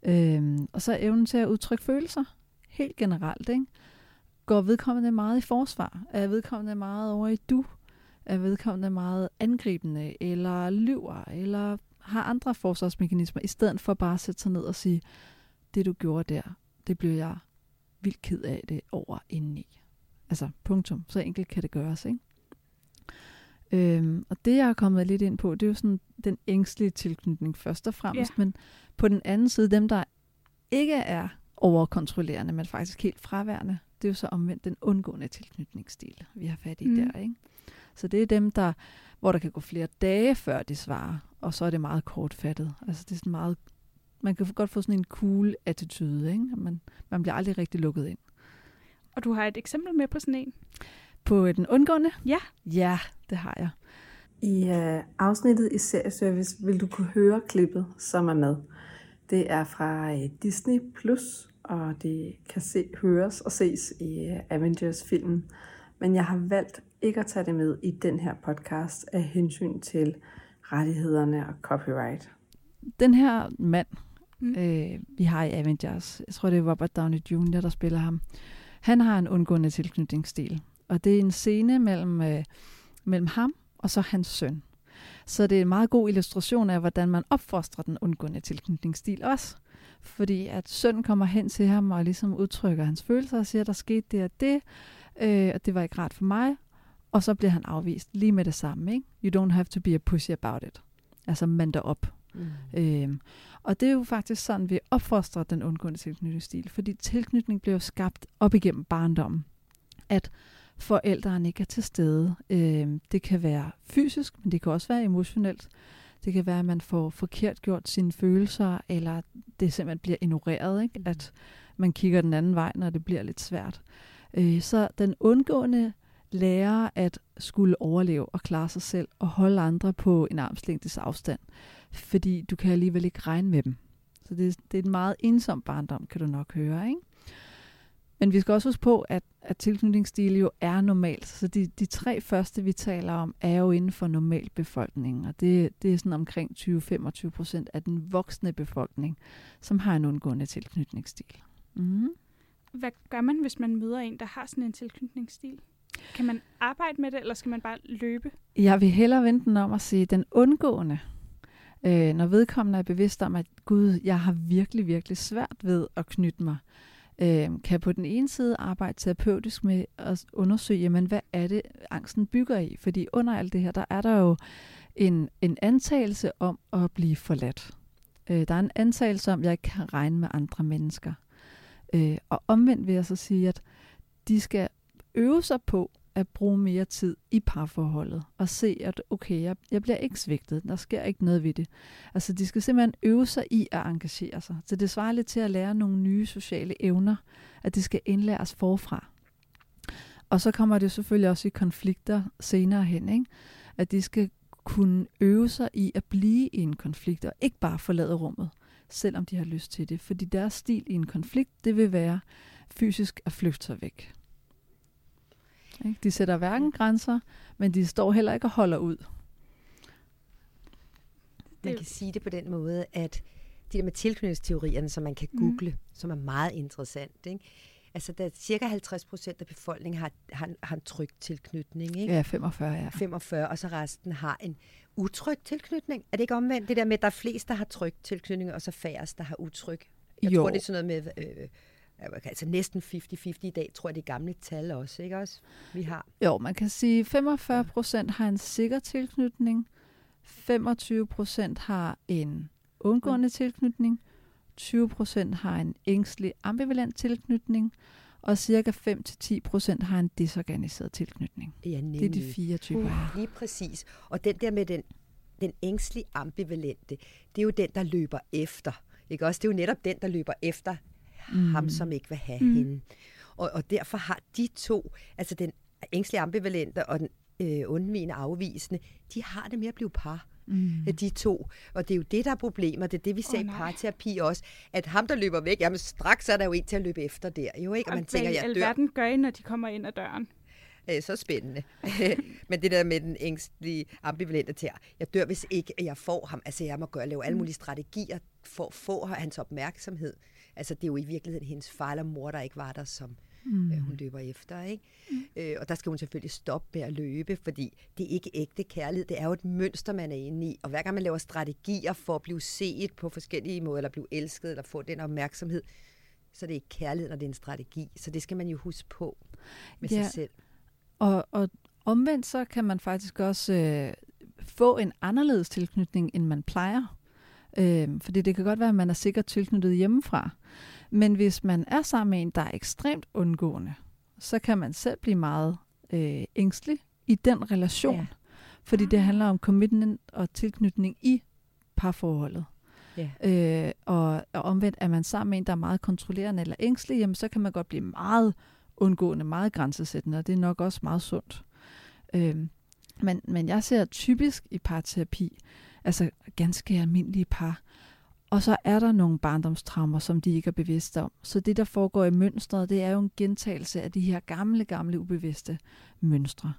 Øhm, og så evnen til at udtrykke følelser, helt generelt. Ikke? Går vedkommende meget i forsvar? Er vedkommende meget over i du? Er vedkommende meget angribende, eller lyver, eller har andre forsvarsmekanismer, i stedet for bare at sætte sig ned og sige, det du gjorde der, det bliver jeg vildt ked af det over indeni. Altså, punktum. Så enkelt kan det gøres, ikke? Øhm, og det, jeg er kommet lidt ind på, det er jo sådan den ængstlige tilknytning først og fremmest. Ja. Men på den anden side, dem, der ikke er overkontrollerende, men faktisk helt fraværende, det er jo så omvendt den undgående tilknytningsstil, vi har fat i mm. der, ikke? Så det er dem, der, hvor der kan gå flere dage, før de svarer, og så er det meget kortfattet. Altså, det er sådan meget man kan godt få sådan en cool attitude, ikke? Man, man bliver aldrig rigtig lukket ind. Og du har et eksempel med på sådan en? På den undgående? Ja. Ja, det har jeg. I uh, afsnittet i Serieservice vil du kunne høre klippet, som er med. Det er fra uh, Disney+, Plus, og det kan se, høres og ses i uh, Avengers-filmen. Men jeg har valgt ikke at tage det med i den her podcast af hensyn til rettighederne og copyright. Den her mand, Mm. øh, vi har i Avengers, jeg tror det er Robert Downey Jr., der spiller ham, han har en undgående tilknytningsstil. Og det er en scene mellem, øh, mellem ham og så hans søn. Så det er en meget god illustration af, hvordan man opfostrer den undgående tilknytningsstil også. Fordi at sønnen kommer hen til ham og ligesom udtrykker hans følelser og siger, der skete det og det, øh, og det var ikke rart for mig. Og så bliver han afvist lige med det samme. Ikke? You don't have to be a pussy about it. Altså mand op. Mm. Øhm, og det er jo faktisk sådan, vi opfostrer den undgående tilknytningsstil, fordi tilknytning bliver jo skabt op igennem barndommen. At forældrene ikke er til stede. Øhm, det kan være fysisk, men det kan også være emotionelt. Det kan være, at man får forkert gjort sine følelser, eller det simpelthen bliver ignoreret, ikke? Mm. at man kigger den anden vej, når det bliver lidt svært. Øh, så den undgående lærer at skulle overleve og klare sig selv og holde andre på en armslængdes afstand, fordi du kan alligevel ikke regne med dem. Så det, det er en meget ensom barndom, kan du nok høre. Ikke? Men vi skal også huske på, at, at tilknytningsstil jo er normalt. Så de, de tre første, vi taler om, er jo inden for normal befolkning. Og det, det er sådan omkring 20-25 procent af den voksne befolkning, som har en undgående tilknytningsstil. Mm. Hvad gør man, hvis man møder en, der har sådan en tilknytningsstil? Kan man arbejde med det, eller skal man bare løbe? Jeg vil hellere vente den om at sige, den undgående, øh, når vedkommende er bevidst om, at Gud, jeg har virkelig, virkelig svært ved at knytte mig, øh, kan på den ene side arbejde terapeutisk med at undersøge, jamen, hvad er det, angsten bygger i? Fordi under alt det her, der er der jo en, en antagelse om at blive forladt. Øh, der er en antagelse om, at jeg ikke kan regne med andre mennesker. Øh, og omvendt vil jeg så sige, at de skal øve sig på at bruge mere tid i parforholdet og se, at okay, jeg, jeg bliver ikke svigtet, der sker ikke noget ved det. Altså de skal simpelthen øve sig i at engagere sig. Så det svarer lidt til at lære nogle nye sociale evner, at det skal indlæres forfra. Og så kommer det selvfølgelig også i konflikter senere hen, ikke? at de skal kunne øve sig i at blive i en konflikt, og ikke bare forlade rummet, selvom de har lyst til det. Fordi deres stil i en konflikt, det vil være fysisk at flygte sig væk. Ikke? De sætter hverken grænser, men de står heller ikke og holder ud. Man Det- kan sige det på den måde, at de der med tilknytningsteorierne, som man kan Mm. google, mm. som er meget interessant. Ikke? Altså, der er cirka 50 procent af befolkningen har, har, har en tryg tilknytning. Ikke? Ja, 45, ja. 45, og så resten har en utryg tilknytning. Er det ikke omvendt? Det der med, at der er flest, der har tryg tilknytning, og så færrest, der har utryg. Jeg Jo. tror, det er sådan noget med... Øh, altså næsten 50-50 i dag, tror jeg, det er gamle tal også, ikke også? Vi har. Jo, man kan sige, at 45 procent har en sikker tilknytning, 25 procent har en undgående tilknytning, 20 procent har en ængstelig ambivalent tilknytning, og cirka 5-10 procent har en desorganiseret tilknytning. Ja, nemlig. Det er de fire typer. Uh, lige præcis. Og den der med den, den ængstlige ambivalente, det er jo den, der løber efter. Ikke også? Det er jo netop den, der løber efter mm. ham, som ikke vil have mm. hende. Og, og derfor har de to, altså den ængstlige ambivalente og den øh, undvigende afvisende, de har det med at blive par. Mm. De to. Og det er jo det, der er problemer. Det er det, vi ser Åh, i parterapi også. At ham, der løber væk, jamen straks er der jo en til at løbe efter der. Jo, ikke? Og man tænker, hvad jeg dør. alverden gør I, når de kommer ind ad døren? Øh, så spændende. Men det der med den ængstlige ambivalente til, jeg dør, hvis ikke jeg får ham. Altså, jeg må gøre, lave alle mulige strategier for at få hans opmærksomhed. Altså, det er jo i virkeligheden hendes far eller mor, der ikke var der, som mm. øh, hun løber efter. Ikke? Mm. Øh, og der skal hun selvfølgelig stoppe med at løbe, fordi det er ikke ægte kærlighed. Det er jo et mønster, man er inde i. Og hver gang man laver strategier for at blive set på forskellige måder, eller blive elsket, eller få den opmærksomhed, så er det ikke kærlighed, når det er en strategi. Så det skal man jo huske på med Ja. sig selv. Og, og omvendt så kan man faktisk også øh, få en anderledes tilknytning, end man plejer. Øh, fordi det kan godt være, at man er sikkert tilknyttet hjemmefra. Men hvis man er sammen med en, der er ekstremt undgående, så kan man selv blive meget øh, ængstelig i den relation. Ja. Fordi det handler om commitment og tilknytning i parforholdet. Ja. Øh, og, og omvendt er man sammen med en, der er meget kontrollerende eller ængstelig, jamen så kan man godt blive meget undgående, meget grænsesættende, og det er nok også meget sundt. Øh, men, men jeg ser typisk i parterapi, altså ganske almindelige par, og så er der nogle barndomstraumer, som de ikke er bevidste om. Så det, der foregår i mønstret, det er jo en gentagelse af de her gamle, gamle ubevidste mønstre.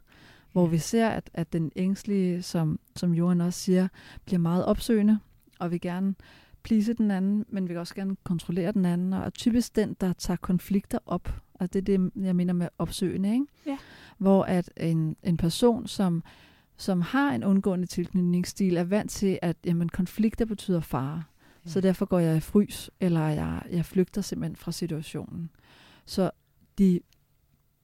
Hvor vi ser, at, at den ængstlige, som, som Johan også siger, bliver meget opsøgende, og vil gerne plise den anden, men vil også gerne kontrollere den anden, og er typisk den, der tager konflikter op. Og det er det, jeg mener med opsøgende, ikke? Ja. Hvor at en, en person, som, som har en undgående tilknytningsstil, er vant til, at jamen, konflikter betyder fare. Så derfor går jeg i frys, eller jeg, jeg flygter simpelthen fra situationen. Så de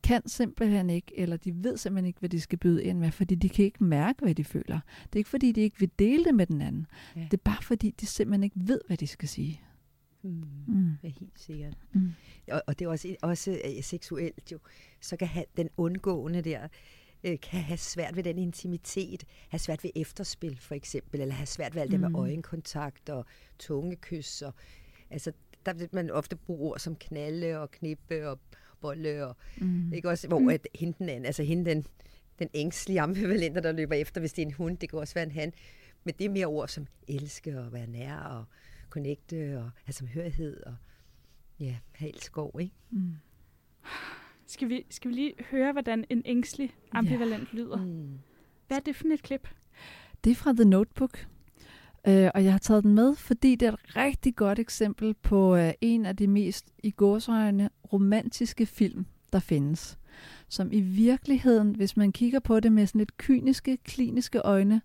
kan simpelthen ikke, eller de ved simpelthen ikke, hvad de skal byde ind med, fordi de kan ikke mærke, hvad de føler. Det er ikke, fordi de ikke vil dele det med den anden. Ja. Det er bare, fordi de simpelthen ikke ved, hvad de skal sige. Mm. Mm. Ja, helt sikkert. Mm. Og, og det er også, også øh, seksuelt jo. Så kan have den undgående der, øh, kan have svært ved den intimitet, have svært ved efterspil for eksempel, eller have svært ved alt det Mm. med øjenkontakt og tungekys. Og, altså, der vil man ofte bruge ord som knalde og knippe og bolle, og, Mm. ikke også, hvor at hende den anden, altså hende den, den ængstlige ambivalente, der løber efter, hvis det er en hund, det kan også være en han, men det er mere ord som elske og være nær og connecte og have samhørighed og ja, have elskov, ikke? Mm. Skal vi, skal vi lige høre, hvordan en ængstelig ambivalent ja. lyder? Mm. Hvad er det for et klip? Det er fra The Notebook, øh, og jeg har taget den med, fordi det er et rigtig godt eksempel på øh, en af de mest i gåsøjne romantiske film, der findes. Som i virkeligheden, hvis man kigger på det med sådan lidt kyniske, kliniske øjne,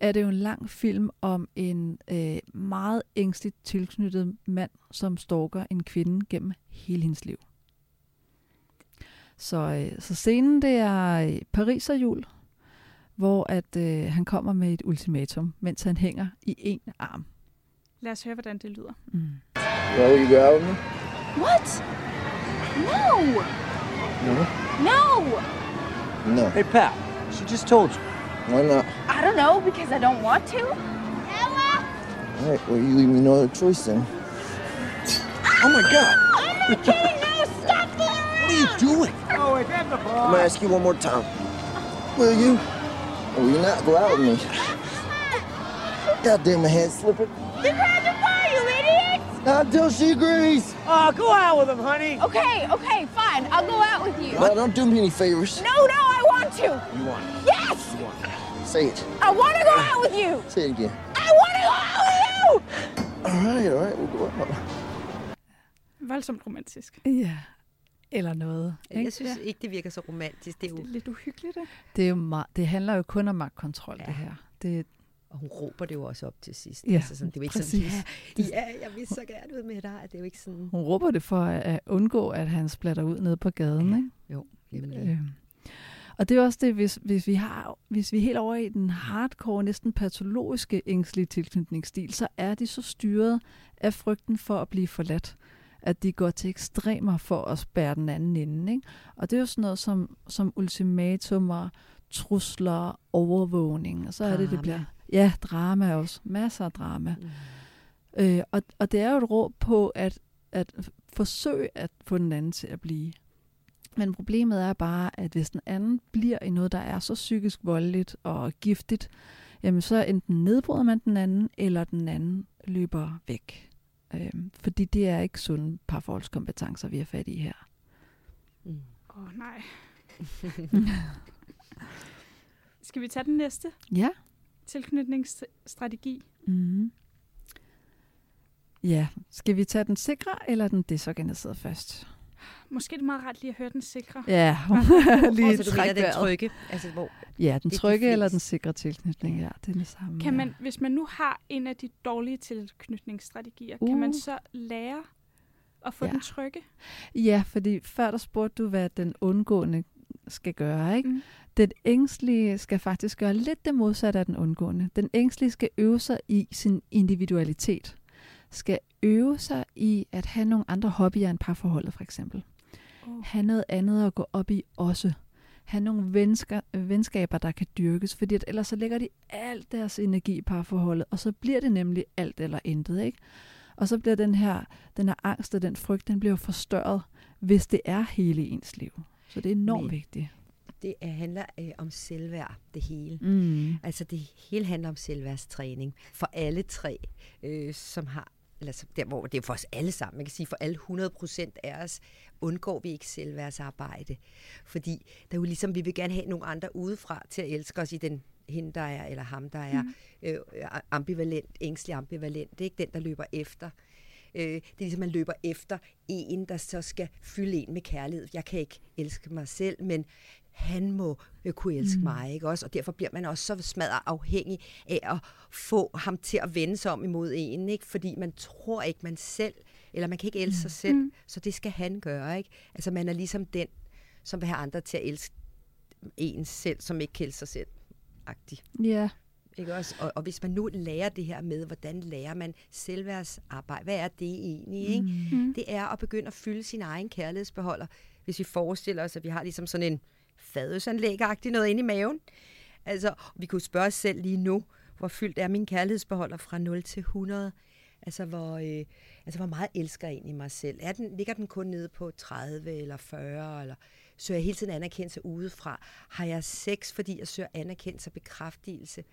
er det jo en lang film om en øh, meget ængstligt tilknyttet mand, som stalker en kvinde gennem hele hendes liv. Så, øh, så scenen det er øh, Pariserjul, hvor at øh, han kommer med et ultimatum, mens han hænger i en arm. Lad os høre, hvordan det lyder. Mm. Well, you go out with me? What? No! No. No! No. Hey, Pat, she just told you. Why not? I don't know because I don't want to. Ella! All right, well, you leave me no other choice then. Oh my God! I'm not kidding! Are you doing? Oh, wait, grab the I'm gonna ask you one more time. Will you? Or will you not go out with me? God damn, my hand's slipping. You grabbed the bar, you idiot! Not until she agrees. Oh, go out with him, honey. Okay, okay, fine. I'll go out with you. Well, don't do me any favors. No, no, I want to. You want it? Yes! You want it? Say it. I want to go out with you. Say it again. I want to go out with you. All right, all right, we'll go out. Voldsomt romantisk. Ja, eller noget. Ikke? Jeg synes ikke, det virker så romantisk. Det er jo, Det er lidt uhyggeligt, ikke? Det, er jo meget, det handler jo kun om magtkontrol, ja. Ja. det her. Det, og hun råber det jo også op til sidst. Ja, altså sådan, det er jo ikke præcis. sådan, ja, ja, jeg vil så gerne ud med dig. Det er jo ikke sådan, hun råber det for at undgå, at han splatter ud nede på gaden. Ja. Ikke? jo, nemlig. Øh. Og det er også det, hvis, hvis, vi har, hvis vi er helt over i den hardcore, næsten patologiske ængstlige tilknytningsstil, så er de så styret af frygten for at blive forladt, at de går til ekstremer for at spærre den anden inde. Ikke? Og det er jo sådan noget som, som ultimatumer, trusler, overvågning, og så er det, det Drama. bliver... Ja, drama også. Masser af drama. Mm. Øh, og, og det er jo et råb på at, at forsøge at få den anden til at blive. Men problemet er bare, at hvis den anden bliver i noget, der er så psykisk voldeligt og giftigt, jamen så enten nedbryder man den anden, eller den anden løber væk. Øhm, fordi det er ikke sunde parforholdskompetencer, vi har fat i her. Mm. Åh, oh, nej. Skal vi tage den næste Ja. tilknytningsstrategi? Mm-hmm. Ja, skal vi tage den sikre eller den desorganiserede først? Måske er det meget rart lige at høre den sikre. Ja, lige Altså, du mener den trygge, altså hvor Ja, den de trygge eller den sikre tilknytning, ja, det er det samme. Kan ja. man, hvis man nu har en af de dårlige tilknytningsstrategier, uh. Uh. kan man så lære at få Ja. ja. den trygge? Ja, fordi før der spurgte du, hvad den undgående skal gøre, ikke? Mm. Den ængstlige skal faktisk gøre lidt det modsatte af den undgående. Den ængstlige skal øve sig i sin individualitet. Skal øve sig i at have nogle andre hobbyer end parforholdet, for eksempel. Oh. have noget andet at gå op i også. Have nogle vensker, venskaber, der kan dyrkes, fordi at ellers så lægger de alt deres energi i parforholdet, og så bliver det nemlig alt eller intet, ikke? Og så bliver den her, den her angst og den frygt, den bliver forstørret, hvis det er hele ens liv. Så det er enormt Men- vigtigt. det er, handler øh, om selvværd, det hele. Mm. Altså det hele handler om selvværdstræning for alle tre, øh, som har, eller der, hvor det er for os alle sammen, man kan sige for alle 100 procent af os, undgår vi ikke selvværdsarbejde. Fordi der er jo ligesom, vi vil gerne have nogle andre udefra til at elske os i den hende, der er, eller ham, der er mm. øh, ambivalent, ængstelig ambivalent. Det er ikke den, der løber efter. Øh, det er ligesom, man løber efter en, der så skal fylde en med kærlighed. Jeg kan ikke elske mig selv, men han må øh, kunne elske mm. mig, ikke også? Og derfor bliver man også så smadret afhængig af at få ham til at vende sig om imod en, ikke? Fordi man tror ikke, man selv, eller man kan ikke elske sig selv, mm. så det skal han gøre, ikke? Altså man er ligesom den, som vil have andre til at elske en selv, som ikke kælder sig selv. Agtig. Ja, Ikke også? Og, og hvis man nu lærer det her med, hvordan lærer man selvværdsarbejde, hvad er det egentlig? Ikke? Mm. Det er at begynde at fylde sin egen kærlighedsbeholder. Hvis vi forestiller os, at vi har ligesom sådan en fadelsanlæg noget inde i maven. Altså, vi kunne spørge os selv lige nu, hvor fyldt er min kærlighedsbeholder fra 0 til 100? Altså, hvor, øh, altså, hvor meget elsker jeg egentlig mig selv? Er den, ligger den kun nede på 30 eller 40? Eller søger jeg hele tiden anerkendelse udefra? Har jeg sex, fordi jeg søger anerkendelse og bekræftelse?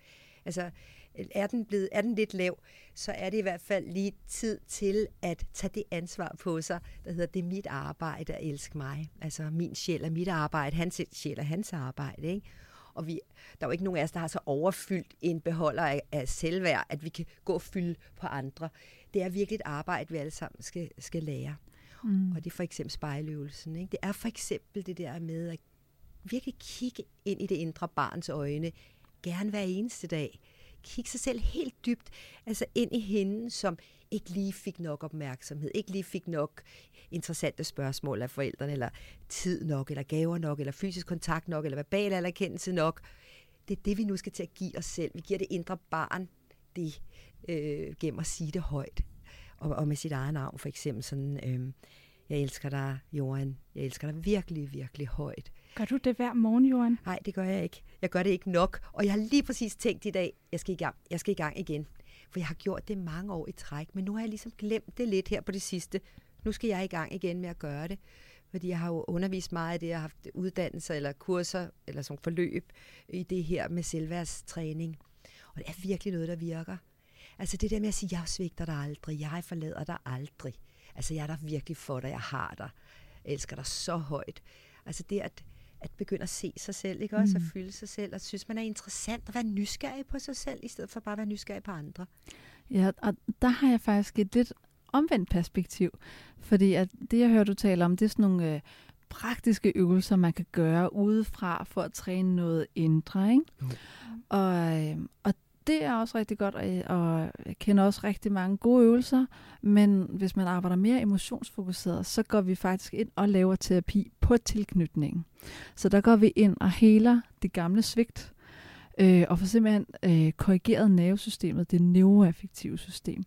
Altså, er den, blevet, er den lidt lav, så er det i hvert fald lige tid til at tage det ansvar på sig, der hedder, det er mit arbejde at elske mig. Altså, min sjæl er mit arbejde, hans sjæl er hans arbejde, ikke? Og vi, der er jo ikke nogen af os, der har så overfyldt en beholder af, af selvværd, at vi kan gå og fylde på andre. Det er virkelig et arbejde, vi alle sammen skal, skal lære. Mm. Og det er for eksempel spejløvelsen. Ikke? Det er for eksempel det der med at virkelig kigge ind i det indre barns øjne, gerne hver eneste dag. Kigge sig selv helt dybt, altså ind i hende, som ikke lige fik nok opmærksomhed, ikke lige fik nok interessante spørgsmål af forældrene, eller tid nok, eller gaver nok, eller fysisk kontakt nok, eller verbal anerkendelse nok. Det er det, vi nu skal til at give os selv. Vi giver det indre barn det øh, gennem at sige det højt. Og, og med sit eget navn, for eksempel sådan, øh, jeg elsker dig, Johan. Jeg elsker dig virkelig, virkelig højt. Gør du det hver morgen, Johan? Nej, det gør jeg ikke. Jeg gør det ikke nok. Og jeg har lige præcis tænkt i dag, jeg skal i gang, jeg skal i gang igen. For jeg har gjort det mange år i træk, men nu har jeg ligesom glemt det lidt her på det sidste. Nu skal jeg i gang igen med at gøre det. Fordi jeg har jo undervist meget af det, jeg har haft uddannelser eller kurser eller sådan forløb i det her med selvværdstræning. Og det er virkelig noget, der virker. Altså det der med at sige, jeg svigter dig aldrig, jeg forlader dig aldrig. Altså jeg er der virkelig for dig, jeg har dig. Jeg elsker dig så højt. Altså det at, at begynde at se sig selv, ikke også? Mm. At fylde sig selv, og synes man er interessant at være nysgerrig på sig selv, i stedet for bare at være nysgerrig på andre. Ja, og der har jeg faktisk et lidt omvendt perspektiv. Fordi at det, jeg hører, du taler om, det er sådan nogle øh, praktiske øvelser, man kan gøre udefra for at træne noget indre. Ikke? Jo. Og, øh, og det er også rigtig godt, og jeg, kender også rigtig mange gode øvelser, men hvis man arbejder mere emotionsfokuseret, så går vi faktisk ind og laver terapi på tilknytningen. Så der går vi ind og heler det gamle svigt, øh, og får simpelthen øh, korrigeret nervesystemet, det neuroaffektive system.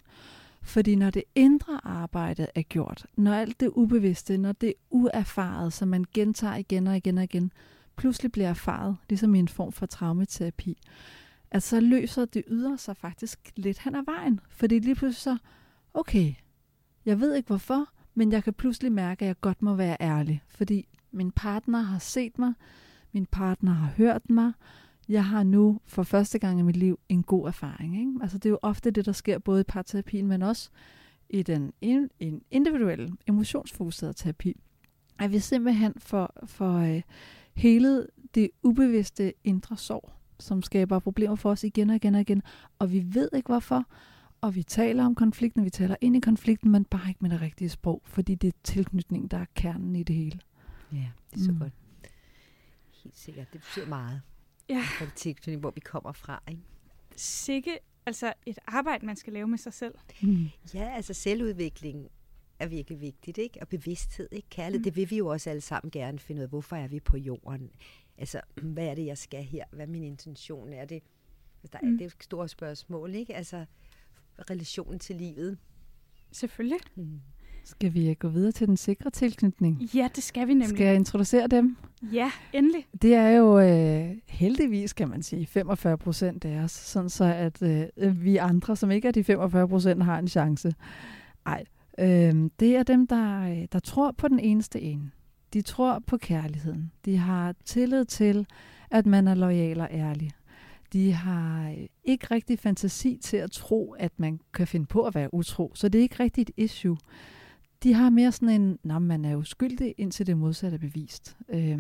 Fordi når det indre arbejde er gjort, når alt det ubevidste, når det uerfarede, uerfaret, som man gentager igen og igen og igen, pludselig bliver erfaret, ligesom i en form for traumaterapi, at så løser det ydre sig faktisk lidt hen ad vejen. Fordi lige pludselig så, okay, jeg ved ikke hvorfor, men jeg kan pludselig mærke, at jeg godt må være ærlig. Fordi min partner har set mig, min partner har hørt mig, jeg har nu for første gang i mit liv en god erfaring. Ikke? Altså det er jo ofte det, der sker både i parterapien, men også i den in, en individuelle, emotionsfokuserede terapi. At vi simpelthen får, får øh, hele det ubevidste indre sorg, som skaber problemer for os igen og igen og igen. Og vi ved ikke hvorfor, og vi taler om konflikten, vi taler ind i konflikten, men bare ikke med det rigtige sprog, fordi det er tilknytning, der er kernen i det hele. Ja, det er så Mm. godt. Helt sikkert. Det betyder meget Ja, for det tilknytning, hvor vi kommer fra. Ikke? sikke altså et arbejde, man skal lave med sig selv. Mm. Ja, altså selvudvikling er virkelig vigtigt, ikke? Og bevidsthed, ikke? Kærlighed, mm. det vil vi jo også alle sammen gerne finde ud af. Hvorfor er vi på jorden? Altså, hvad er det, jeg skal her? Hvad er min intention? Er det, altså, der er, Mm. det er et stort spørgsmål, ikke? Altså, relationen til livet. Selvfølgelig. Mm. Skal vi gå videre til den sikre tilknytning? Ja, det skal vi nemlig. Skal jeg introducere dem? Ja, endelig. Det er jo øh, heldigvis, kan man sige, 45 procent af os, sådan så at øh, vi andre, som ikke er de 45 procent, har en chance. Ej, øh, det er dem, der, øh, der tror på den eneste ene. De tror på kærligheden. De har tillid til, at man er lojal og ærlig. De har øh, ikke rigtig fantasi til at tro, at man kan finde på at være utro. Så det er ikke rigtigt et issue. De har mere sådan en, når man er uskyldig, indtil det modsatte er bevist. Øh,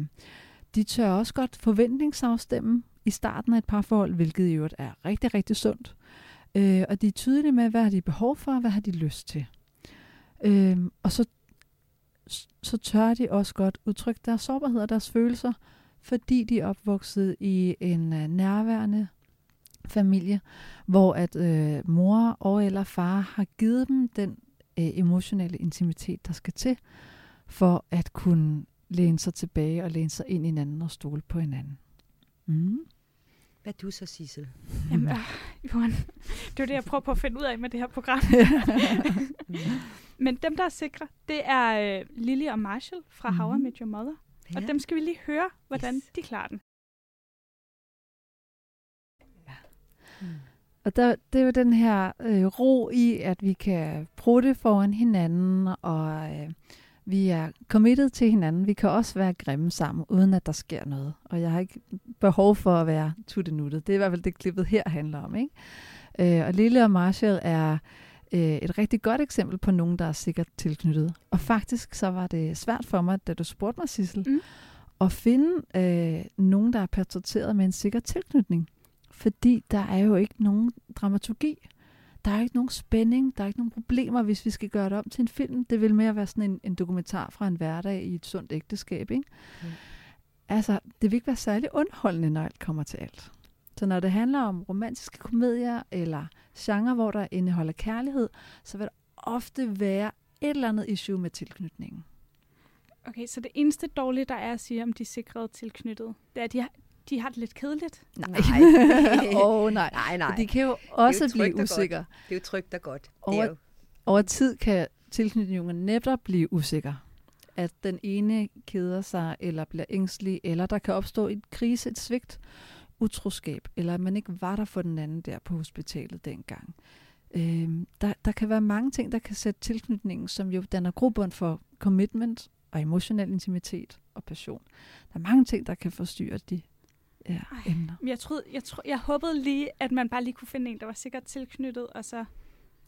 de tør også godt forventningsafstemme i starten af et parforhold, hvilket i øvrigt er rigtig, rigtig sundt. Øh, og de er tydelige med, hvad har de behov for, og hvad har de lyst til. Øh, og så, så tør de også godt udtrykke deres sårbarhed og deres følelser, fordi de er opvokset i en øh, nærværende familie, hvor at øh, mor og eller far har givet dem den øh, emotionelle intimitet, der skal til, for at kunne læne sig tilbage og læne sig ind i hinanden og stole på hinanden. Mm. Hvad du så, Sissel? Jamen, øh, Johan, det er det, jeg prøver på at finde ud af med det her program. Men dem, der er sikre, det er øh, Lily og Marshall fra mm. How I Met Your Mother. Ja. Og dem skal vi lige høre, hvordan yes. de klarer den. Og der, det er jo den her øh, ro i, at vi kan prutte foran hinanden, og øh, vi er committed til hinanden. Vi kan også være grimme sammen, uden at der sker noget. Og jeg har ikke behov for at være tuttenuttet. Det er i hvert fald det, klippet her handler om. Ikke? Øh, og Lille og Marshall er øh, et rigtig godt eksempel på nogen, der er sikkert tilknyttet. Og faktisk så var det svært for mig, da du spurgte mig, Sissel, mm. at finde øh, nogen, der er portrætteret med en sikker tilknytning. Fordi der er jo ikke nogen dramaturgi. Der er ikke nogen spænding, der er ikke nogen problemer, hvis vi skal gøre det om til en film. Det vil mere være sådan en, en dokumentar fra en hverdag i et sundt ægteskab. Ikke? Mm. Altså, det vil ikke være særlig underholdende, når alt kommer til alt. Så når det handler om romantiske komedier eller genre, hvor der indeholder kærlighed, så vil der ofte være et eller andet issue med tilknytningen. Okay, så det eneste dårlige, der er at sige om de sikrede tilknyttet, det er, at de har, de har det lidt kedeligt. Nej. Åh, oh, nej. nej, nej. De kan jo også jo blive usikre. Det er jo trygt og godt. Over, jo... over tid kan tilknytningen netop blive usikker. At den ene keder sig, eller bliver ængstelig, eller der kan opstå et krise, et svigt, utroskab, eller at man ikke var der for den anden der på hospitalet dengang. Øhm, der, der kan være mange ting, der kan sætte tilknytningen, som jo danner grobund for commitment og emotionel intimitet og passion. Der er mange ting, der kan forstyrre de ja, Ej, emner. Jeg, troede, jeg, tro, jeg håbede lige, at man bare lige kunne finde en, der var sikkert tilknyttet, og så...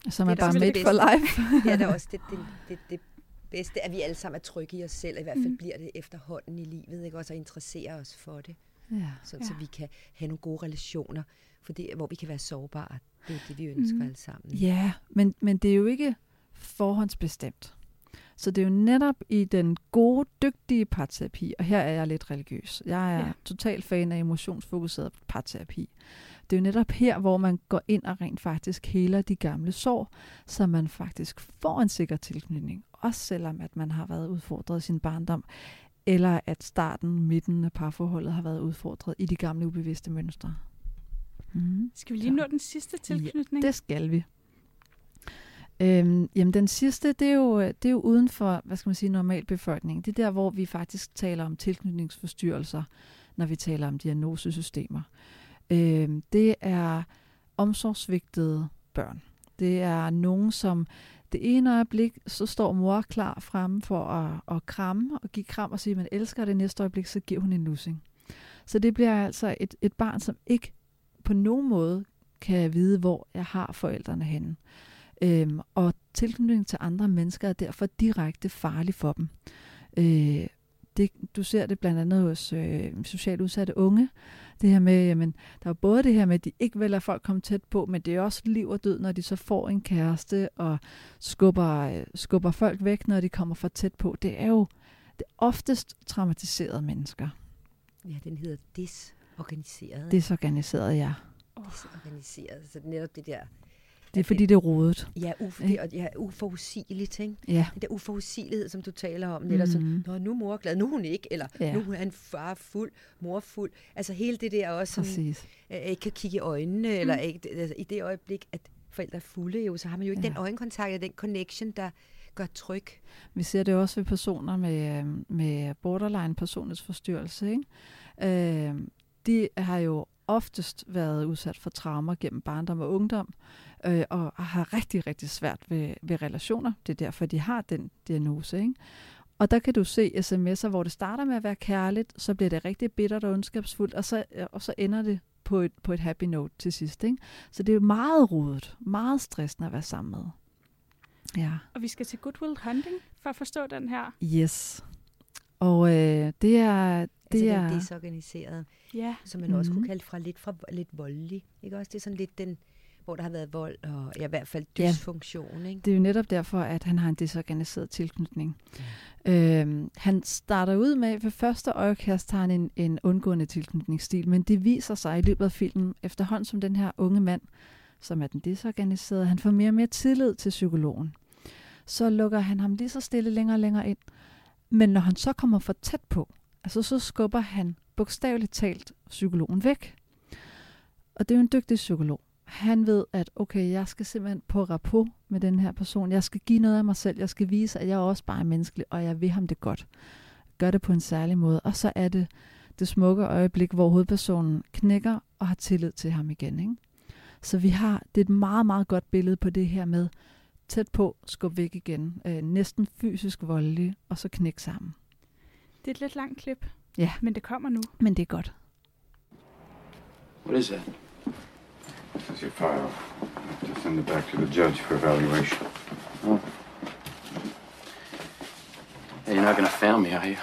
Så man bare made for life. ja, det er også det, det, det, det bedste, at vi alle sammen er trygge i os selv, og i hvert fald mm. bliver det efterhånden i livet, ikke? også at interessere os for det. Ja. Sådan, ja. så vi kan have nogle gode relationer, for det, hvor vi kan være sårbare. Det er det, vi ønsker mm. alle sammen. Ja, men, men det er jo ikke forhåndsbestemt. Så det er jo netop i den gode, dygtige parterapi, og her er jeg lidt religiøs. Jeg er ja. total fan af emotionsfokuseret parterapi. Det er jo netop her, hvor man går ind og rent faktisk heler de gamle sår, så man faktisk får en sikker tilknytning. Også selvom at man har været udfordret i sin barndom, eller at starten, midten af parforholdet har været udfordret i de gamle ubevidste mønstre. Mm. Skal vi lige så. nå den sidste tilknytning? Ja, det skal vi. Øhm, jamen den sidste, det er, jo, øh, det er jo uden for, hvad skal man sige, normalbefolkningen. Det er der, hvor vi faktisk taler om tilknytningsforstyrrelser, når vi taler om diagnosesystemer. Øhm, det er omsorgsvigtede børn. Det er nogen, som det ene øjeblik, så står mor klar frem for at, at kramme og give kram og sige, at man elsker det. Næste øjeblik, så giver hun en nussing. Så det bliver altså et, et barn, som ikke på nogen måde kan vide, hvor jeg har forældrene henne. Øhm, og tilknytning til andre mennesker er derfor direkte farlig for dem. Øh, det, du ser det blandt andet hos øh, socialt udsatte unge. Det her med, jamen, der er både det her med, at de ikke vil lade folk komme tæt på, men det er også liv og død, når de så får en kæreste og skubber, øh, skubber folk væk, når de kommer for tæt på. Det er jo det er oftest traumatiserede mennesker. Ja, den hedder disorganiseret. Disorganiseret, ja. Disorganiseret, så det netop det der det er fordi, det er rodet. Ja, uf, det, og ja, uforudsigeligt. Ikke? Ja. Den der uforudsigelighed, som du taler om. Netop mm. sådan, Nå, nu er mor glad, nu er hun ikke. Eller ja. nu er en far fuld, mor fuld. Altså hele det der også, som øh, ikke kan kigge i øjnene. Mm. Eller ikke, altså, i det øjeblik, at forældre er fulde, jo, så har man jo ikke ja. den øjenkontakt, den connection, der gør tryg. Vi ser det også ved personer med, øh, med borderline personlighedsforstyrrelse. Ikke? Øh, de har jo oftest været udsat for traumer gennem barndom og ungdom, øh, og har rigtig, rigtig svært ved, ved relationer. Det er derfor, de har den diagnose. Ikke? Og der kan du se sms'er, hvor det starter med at være kærligt, så bliver det rigtig bittert og ondskabsfuldt, og så, og så ender det på et, på et happy note til sidst. Ikke? Så det er meget rodet, meget stressende at være sammen med. Ja. Og vi skal til Goodwill Hunting for at forstå den her. Yes. Og øh, det er... Det altså er den desorganiserede, ja. som man mm-hmm. også kunne mhm. kalde fra lidt, fra lidt voldelig. Ikke også? Det er sådan lidt den, hvor der har været vold og ja, i hvert fald dysfunktion. Ja, ikke? Det er jo netop derfor, at han har en desorganiseret tilknytning. Ja. Øhm, han starter ud med, ved første øjekast har han en, en undgående tilknytningsstil, men det viser sig i løbet af filmen, efterhånden som den her unge mand, som er den desorganiserede, han får mere og mere tillid til psykologen. Så lukker han ham lige så stille længere og længere ind. Men når han så kommer for tæt på, altså så skubber han bogstaveligt talt psykologen væk. Og det er jo en dygtig psykolog. Han ved, at okay, jeg skal simpelthen på rapport med den her person. Jeg skal give noget af mig selv. Jeg skal vise, at jeg også bare er menneskelig, og jeg vil ham det godt. Gør det på en særlig måde. Og så er det det smukke øjeblik, hvor hovedpersonen knækker og har tillid til ham igen. Ikke? Så vi har, det er et meget, meget godt billede på det her med tæt på, skub væk igen, øh, næsten fysisk voldelig, og så knæk sammen. Det er et lidt langt klip, Ja, men det kommer nu. men det er godt. What is that? This is your file. I'll have to send it back to the judge for evaluation. Oh. Hey, you're not gonna fail me, are you?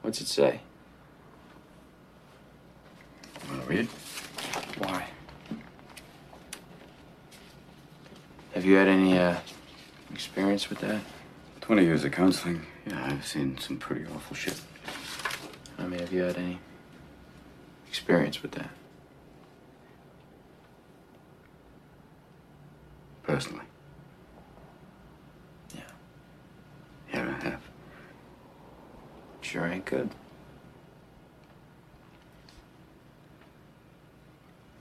What's it say? Want to read? Why? Have you had any uh, experience with that? 20 years of counseling. Yeah, I've seen some pretty awful shit. I mean, have you had any experience with that? Personally. Yeah. Yeah, I have. Sure ain't good.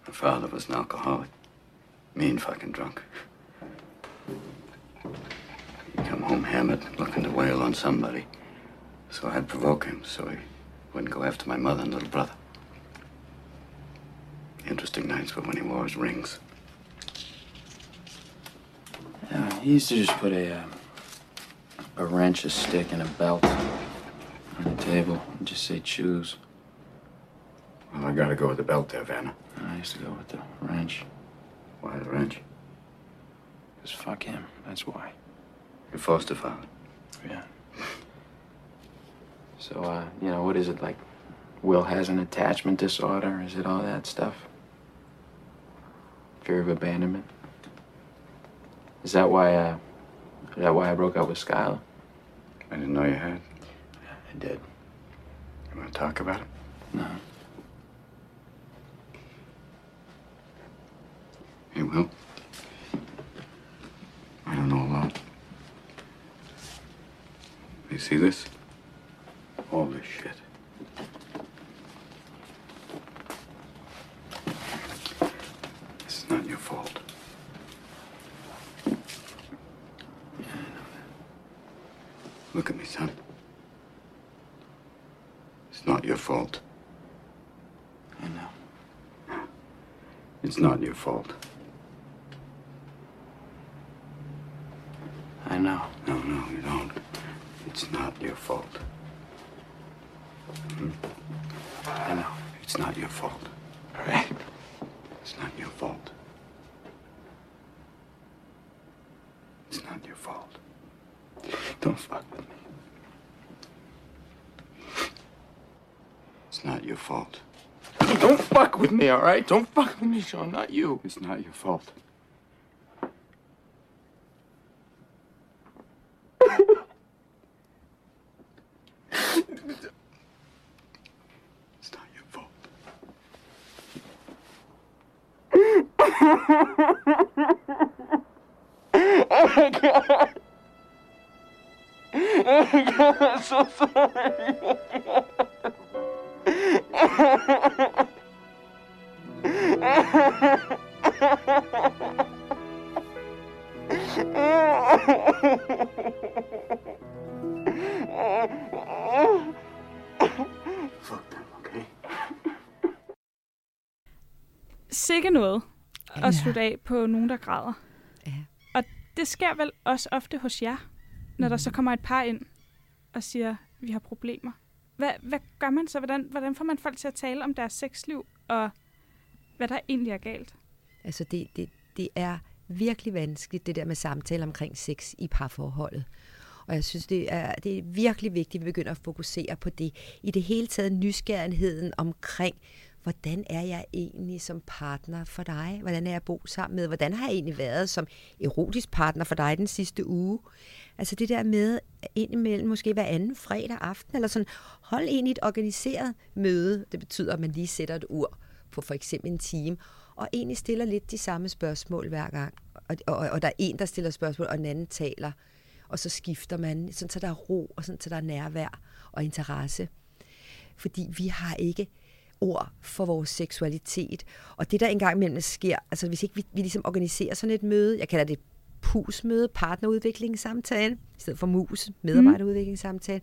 My father was an alcoholic. Mean fucking drunk. He'd come home hammered, looking to wail on somebody. So I'd provoke him so he wouldn't go after my mother and little brother. Nights when he wore his rings. Yeah, he used to just put a uh, a wrench, a stick, and a belt on the table and just say choose. Well, I gotta go with the belt there, Vanna. I used to go with the wrench. Why the wrench? Cause fuck him. That's why. Your foster father. Yeah. So, uh, you know, what is it like? Will has an attachment disorder? Is it all that stuff? Fear of abandonment? Is that why, uh, is that why I broke up with Skylar? I didn't know you had. I did. You wanna talk about it? No. Hey, Will. I don't know a lot. You see this? All this shit. This is not your fault. Look at me, son. It's not your fault. I know. It's not your fault. I know. No, no, you don't. It's not your fault. Hmm? I know. It's not your fault. All right. It's not your fault. It's not your fault. Don't fuck with me. It's not your fault. Don't fuck with me, all right? Don't fuck with me, Sean. Not you. It's not your fault. Sikke noget at slutte af på nogen, der græder. Ja. Og det sker vel også ofte hos jer, når der så kommer et par ind og siger, vi har problemer. Hvad, hvad gør man så? Hvordan, hvordan får man folk til at tale om deres sexliv, og hvad der egentlig er galt? Altså det, det, det er virkelig vanskeligt, det der med samtale omkring sex i parforholdet. Og jeg synes, det er, det er virkelig vigtigt, at vi begynder at fokusere på det. I det hele taget nysgerrigheden omkring, hvordan er jeg egentlig som partner for dig? Hvordan er jeg bo sammen med? Hvordan har jeg egentlig været som erotisk partner for dig den sidste uge? Altså det der med indimellem måske hver anden fredag aften, eller sådan, hold egentlig et organiseret møde. Det betyder, at man lige sætter et ur på for eksempel en time, og egentlig stiller lidt de samme spørgsmål hver gang. og, og, og der er en, der stiller spørgsmål, og en anden taler, og så skifter man, sådan så der er ro, og sådan så der er nærvær og interesse. Fordi vi har ikke ord for vores seksualitet. Og det, der engang imellem sker, altså hvis ikke vi, vi ligesom organiserer sådan et møde, jeg kalder det husmøde, partnerudviklingssamtale, i stedet for MUS, medarbejderudviklingssamtale.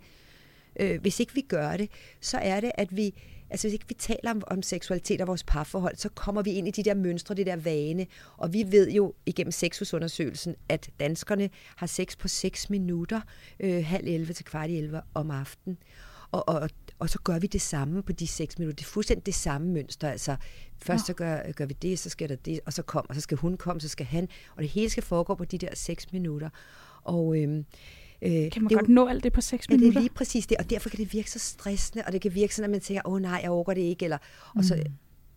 Øh, hvis ikke vi gør det, så er det, at vi, altså hvis ikke vi taler om, om seksualitet og vores parforhold, så kommer vi ind i de der mønstre, det der vane. Og vi ved jo igennem sexusundersøgelsen, at danskerne har sex på 6 minutter, øh, halv 11 til kvart i 11 om aftenen. Og, og, og så gør vi det samme på de 6 minutter. Det er fuldstændig det samme mønster. Altså, først så gør, gør vi det, så skal der det, og så kommer, så skal hun komme, så skal han. Og det hele skal foregå på de der 6 minutter. Og, øhm, Øh, kan man godt jo, nå alt det på 6 minutter? Ja, det er lige præcis det, og derfor kan det virke så stressende, og det kan virke sådan, at man tænker, åh oh, nej, jeg overgår det ikke, eller, mm. og, så,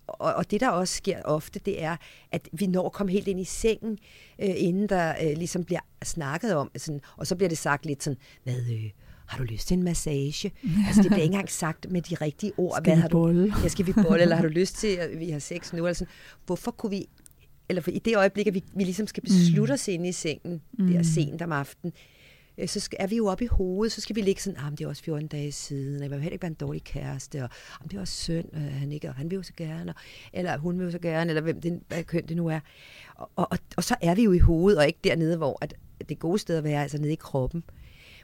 og, og det, der også sker ofte, det er, at vi når at komme helt ind i sengen, øh, inden der øh, ligesom bliver snakket om, sådan, og så bliver det sagt lidt sådan, hvad, øh, har du lyst til en massage? altså, det bliver ikke engang sagt med de rigtige ord. Skal Hvad vi bolle? Ja, skal vi bolle, eller har du lyst til, at vi har sex nu? Eller sådan. Hvorfor kunne vi, eller for i det øjeblik, at vi, vi ligesom skal beslutte mm. os inde i sengen, mm. det er sent om aftenen, øh, så skal, er vi jo oppe i hovedet, så skal vi ligge sådan, ah, det er også 14 dage siden, og jeg vil heller ikke være en dårlig kæreste, og ah, det er også synd, øh, han ikke, og han vil jo så gerne, og, eller hun vil jo så gerne, eller hvem det, hvad køn det nu er. Og, og, og, og så er vi jo i hovedet, og ikke dernede, hvor at det gode sted at være, altså nede i kroppen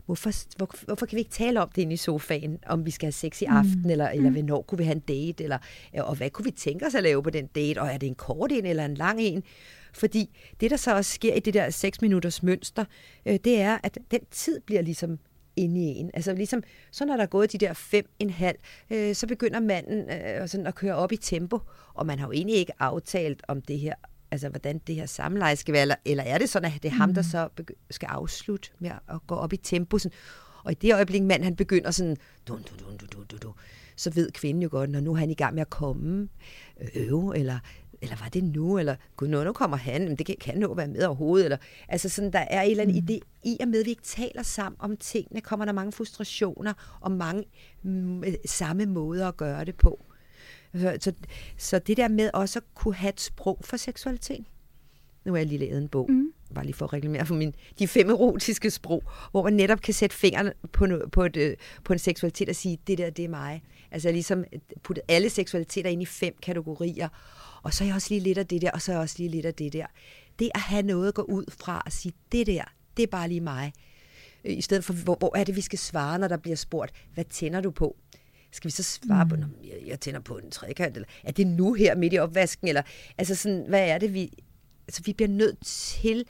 hvorfor, hvor, hvorfor kan vi ikke tale om det inde i sofaen, om vi skal have sex i mm. aften, mm. eller, eller mm. hvornår kunne vi have en date, eller, og hvad kunne vi tænke os at lave på den date, og er det en kort en eller en lang en? Fordi det, der så også sker i det der 6 minutters mønster, øh, det er, at den tid bliver ligesom inde i en. Altså ligesom, så når der er gået de der fem en halv, øh, så begynder manden øh, sådan at køre op i tempo, og man har jo egentlig ikke aftalt om det her altså, hvordan det her samleje skal være, eller, eller er det sådan, at det er ham, der mm. så skal afslutte med at gå op i tempo? Sådan, og i det øjeblik, mand han begynder sådan, dun, dun, dun, dun, dun, dun, så ved kvinden jo godt, når nu er han i gang med at komme, øve, eller, eller var det nu, eller gud, nu, nu kommer han, men det kan, kan nå være med overhovedet, eller, altså sådan, der er en eller anden mm. idé i at med, at vi ikke taler sammen om tingene, kommer der mange frustrationer, og mange mm, samme måder at gøre det på. Så, så, så det der med også at kunne have et sprog for seksualitet. Nu har jeg lige lavet en bog, mm. bare lige for at reklamere for min, de fem erotiske sprog, hvor man netop kan sætte fingeren på, no, på, et, øh, på en seksualitet og sige, det der, det er mig. Altså ligesom puttet alle seksualiteter ind i fem kategorier, og så er jeg også lige lidt af det der, og så er jeg også lige lidt af det der. Det at have noget at gå ud fra og sige, det der, det er bare lige mig. I stedet for, hvor, hvor er det, vi skal svare, når der bliver spurgt, hvad tænder du på? Skal vi så svare mm. på, jeg, jeg tænder på en trekant, eller er det nu her midt i opvasken, eller altså sådan, hvad er det, vi, altså vi bliver nødt til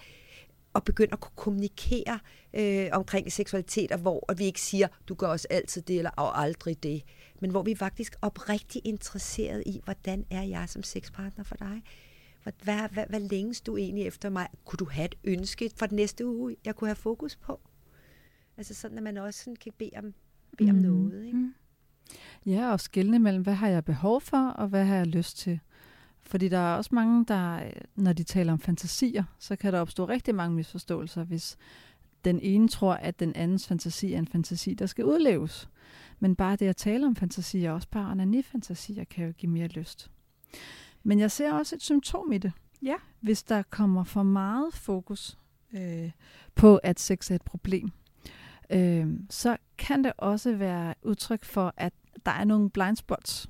at begynde at kunne kommunikere øh, omkring seksualitet, og hvor og vi ikke siger, du gør os altid det, eller og aldrig det, men hvor vi er faktisk oprigtigt interesseret i, hvordan er jeg som sexpartner for dig? Hvad, hvad, hvad, længes du egentlig efter mig? Kunne du have et ønske for den næste uge, jeg kunne have fokus på? Altså sådan, at man også sådan kan bede om, bede mm. om noget. Ikke? Mm. Ja, og skille mellem, hvad har jeg behov for, og hvad har jeg lyst til. Fordi der er også mange, der, når de taler om fantasier, så kan der opstå rigtig mange misforståelser, hvis den ene tror, at den andens fantasi er en fantasi, der skal udleves. Men bare det at tale om fantasier, også bare onani-fantasier, kan jo give mere lyst. Men jeg ser også et symptom i det. Ja. Hvis der kommer for meget fokus øh, på, at sex er et problem, øh, så kan det også være udtryk for, at der er nogle blind spots.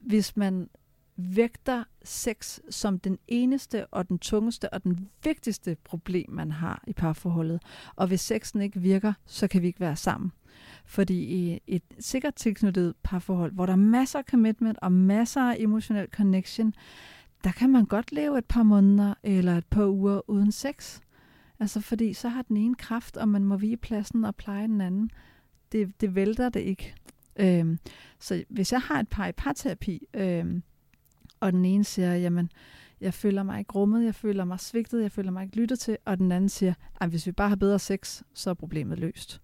Hvis man vægter sex som den eneste og den tungeste og den vigtigste problem, man har i parforholdet. Og hvis sexen ikke virker, så kan vi ikke være sammen. Fordi i et sikkert tilknyttet parforhold, hvor der er masser af commitment og masser af emotionel connection, der kan man godt leve et par måneder eller et par uger uden sex. Altså fordi så har den ene kraft, og man må vige pladsen og pleje den anden. Det, det vælter det ikke. Øhm, så hvis jeg har et par i parterapi, øhm, og den ene siger, jamen, jeg føler mig ikke rummet, jeg føler mig svigtet, jeg føler mig ikke lyttet til, og den anden siger, at hvis vi bare har bedre sex, så er problemet løst.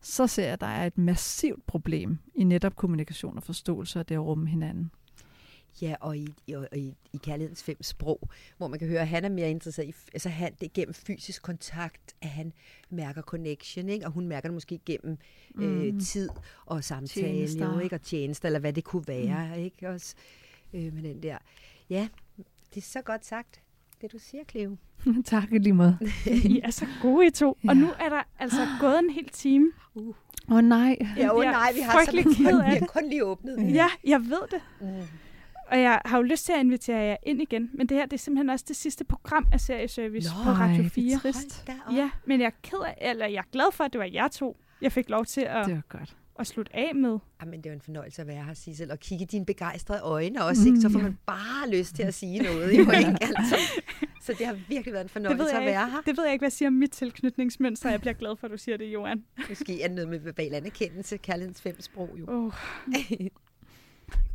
Så ser jeg, at der er et massivt problem i netop kommunikation og forståelse af det at rumme hinanden. Ja, og i, og i, i kærlighedens fem sprog, hvor man kan høre, at han er mere interesseret i, altså han, det er gennem fysisk kontakt, at han mærker connection, ikke? og hun mærker det måske gennem øh, mm. øh, tid og samtale, jo, ikke? og tjenester, eller hvad det kunne være, mm. ikke? Også, øh, med den der. Ja, det er så godt sagt. det, du siger, Cleo. tak lige måde. I er så gode, I to. Og nu er der altså gået en hel time. Åh oh, nej. Ja, er nej, vi har, så, ked af vi det. har kun lige åbnet. Ja, jeg ved det. Mm. Og jeg har jo lyst til at invitere jer ind igen. Men det her det er simpelthen også det sidste program af Serieservice Nå, på Radio det er 4. trist. Ja, men jeg er ked af, eller jeg er glad for, at det var jer to, jeg fik lov til at, Det var godt. at slutte af med. Jamen, det er en fornøjelse at være her, Sissel, og kigge i dine begejstrede øjne også, ikke? Så får man bare lyst til at sige noget, jo, ikke? Altså. Så det har virkelig været en fornøjelse at jeg være ikke, her. det ved jeg ikke, hvad siger om mit tilknytningsmønster. Jeg bliver glad for, at du siger det, Johan. Måske er det noget med verbal anerkendelse, kærlighedens fem sprog, jo. Oh.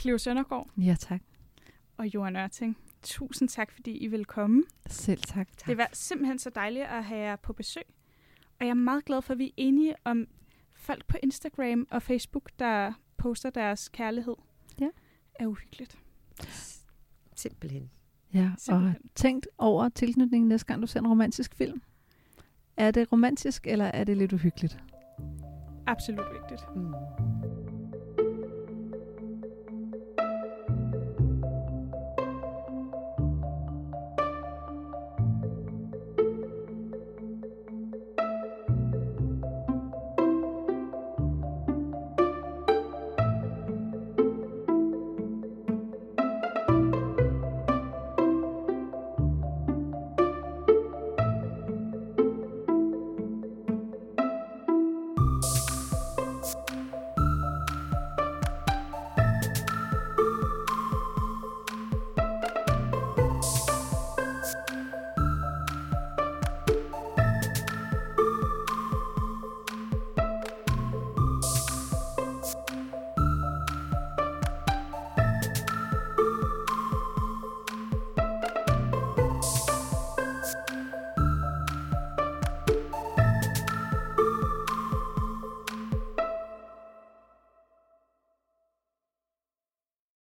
Cleo Søndergaard Ja, tak. og Johan Ørting. Tusind tak, fordi I vil komme. Selv tak. tak. Det var simpelthen så dejligt at have jer på besøg. Og jeg er meget glad for, at vi er enige om folk på Instagram og Facebook, der poster deres kærlighed. Ja. Er uhyggeligt. Simpelthen. Ja, og Simpelthen. tænk over tilknytningen næste gang, du ser en romantisk film. Er det romantisk, eller er det lidt uhyggeligt? Absolut vigtigt. Mm.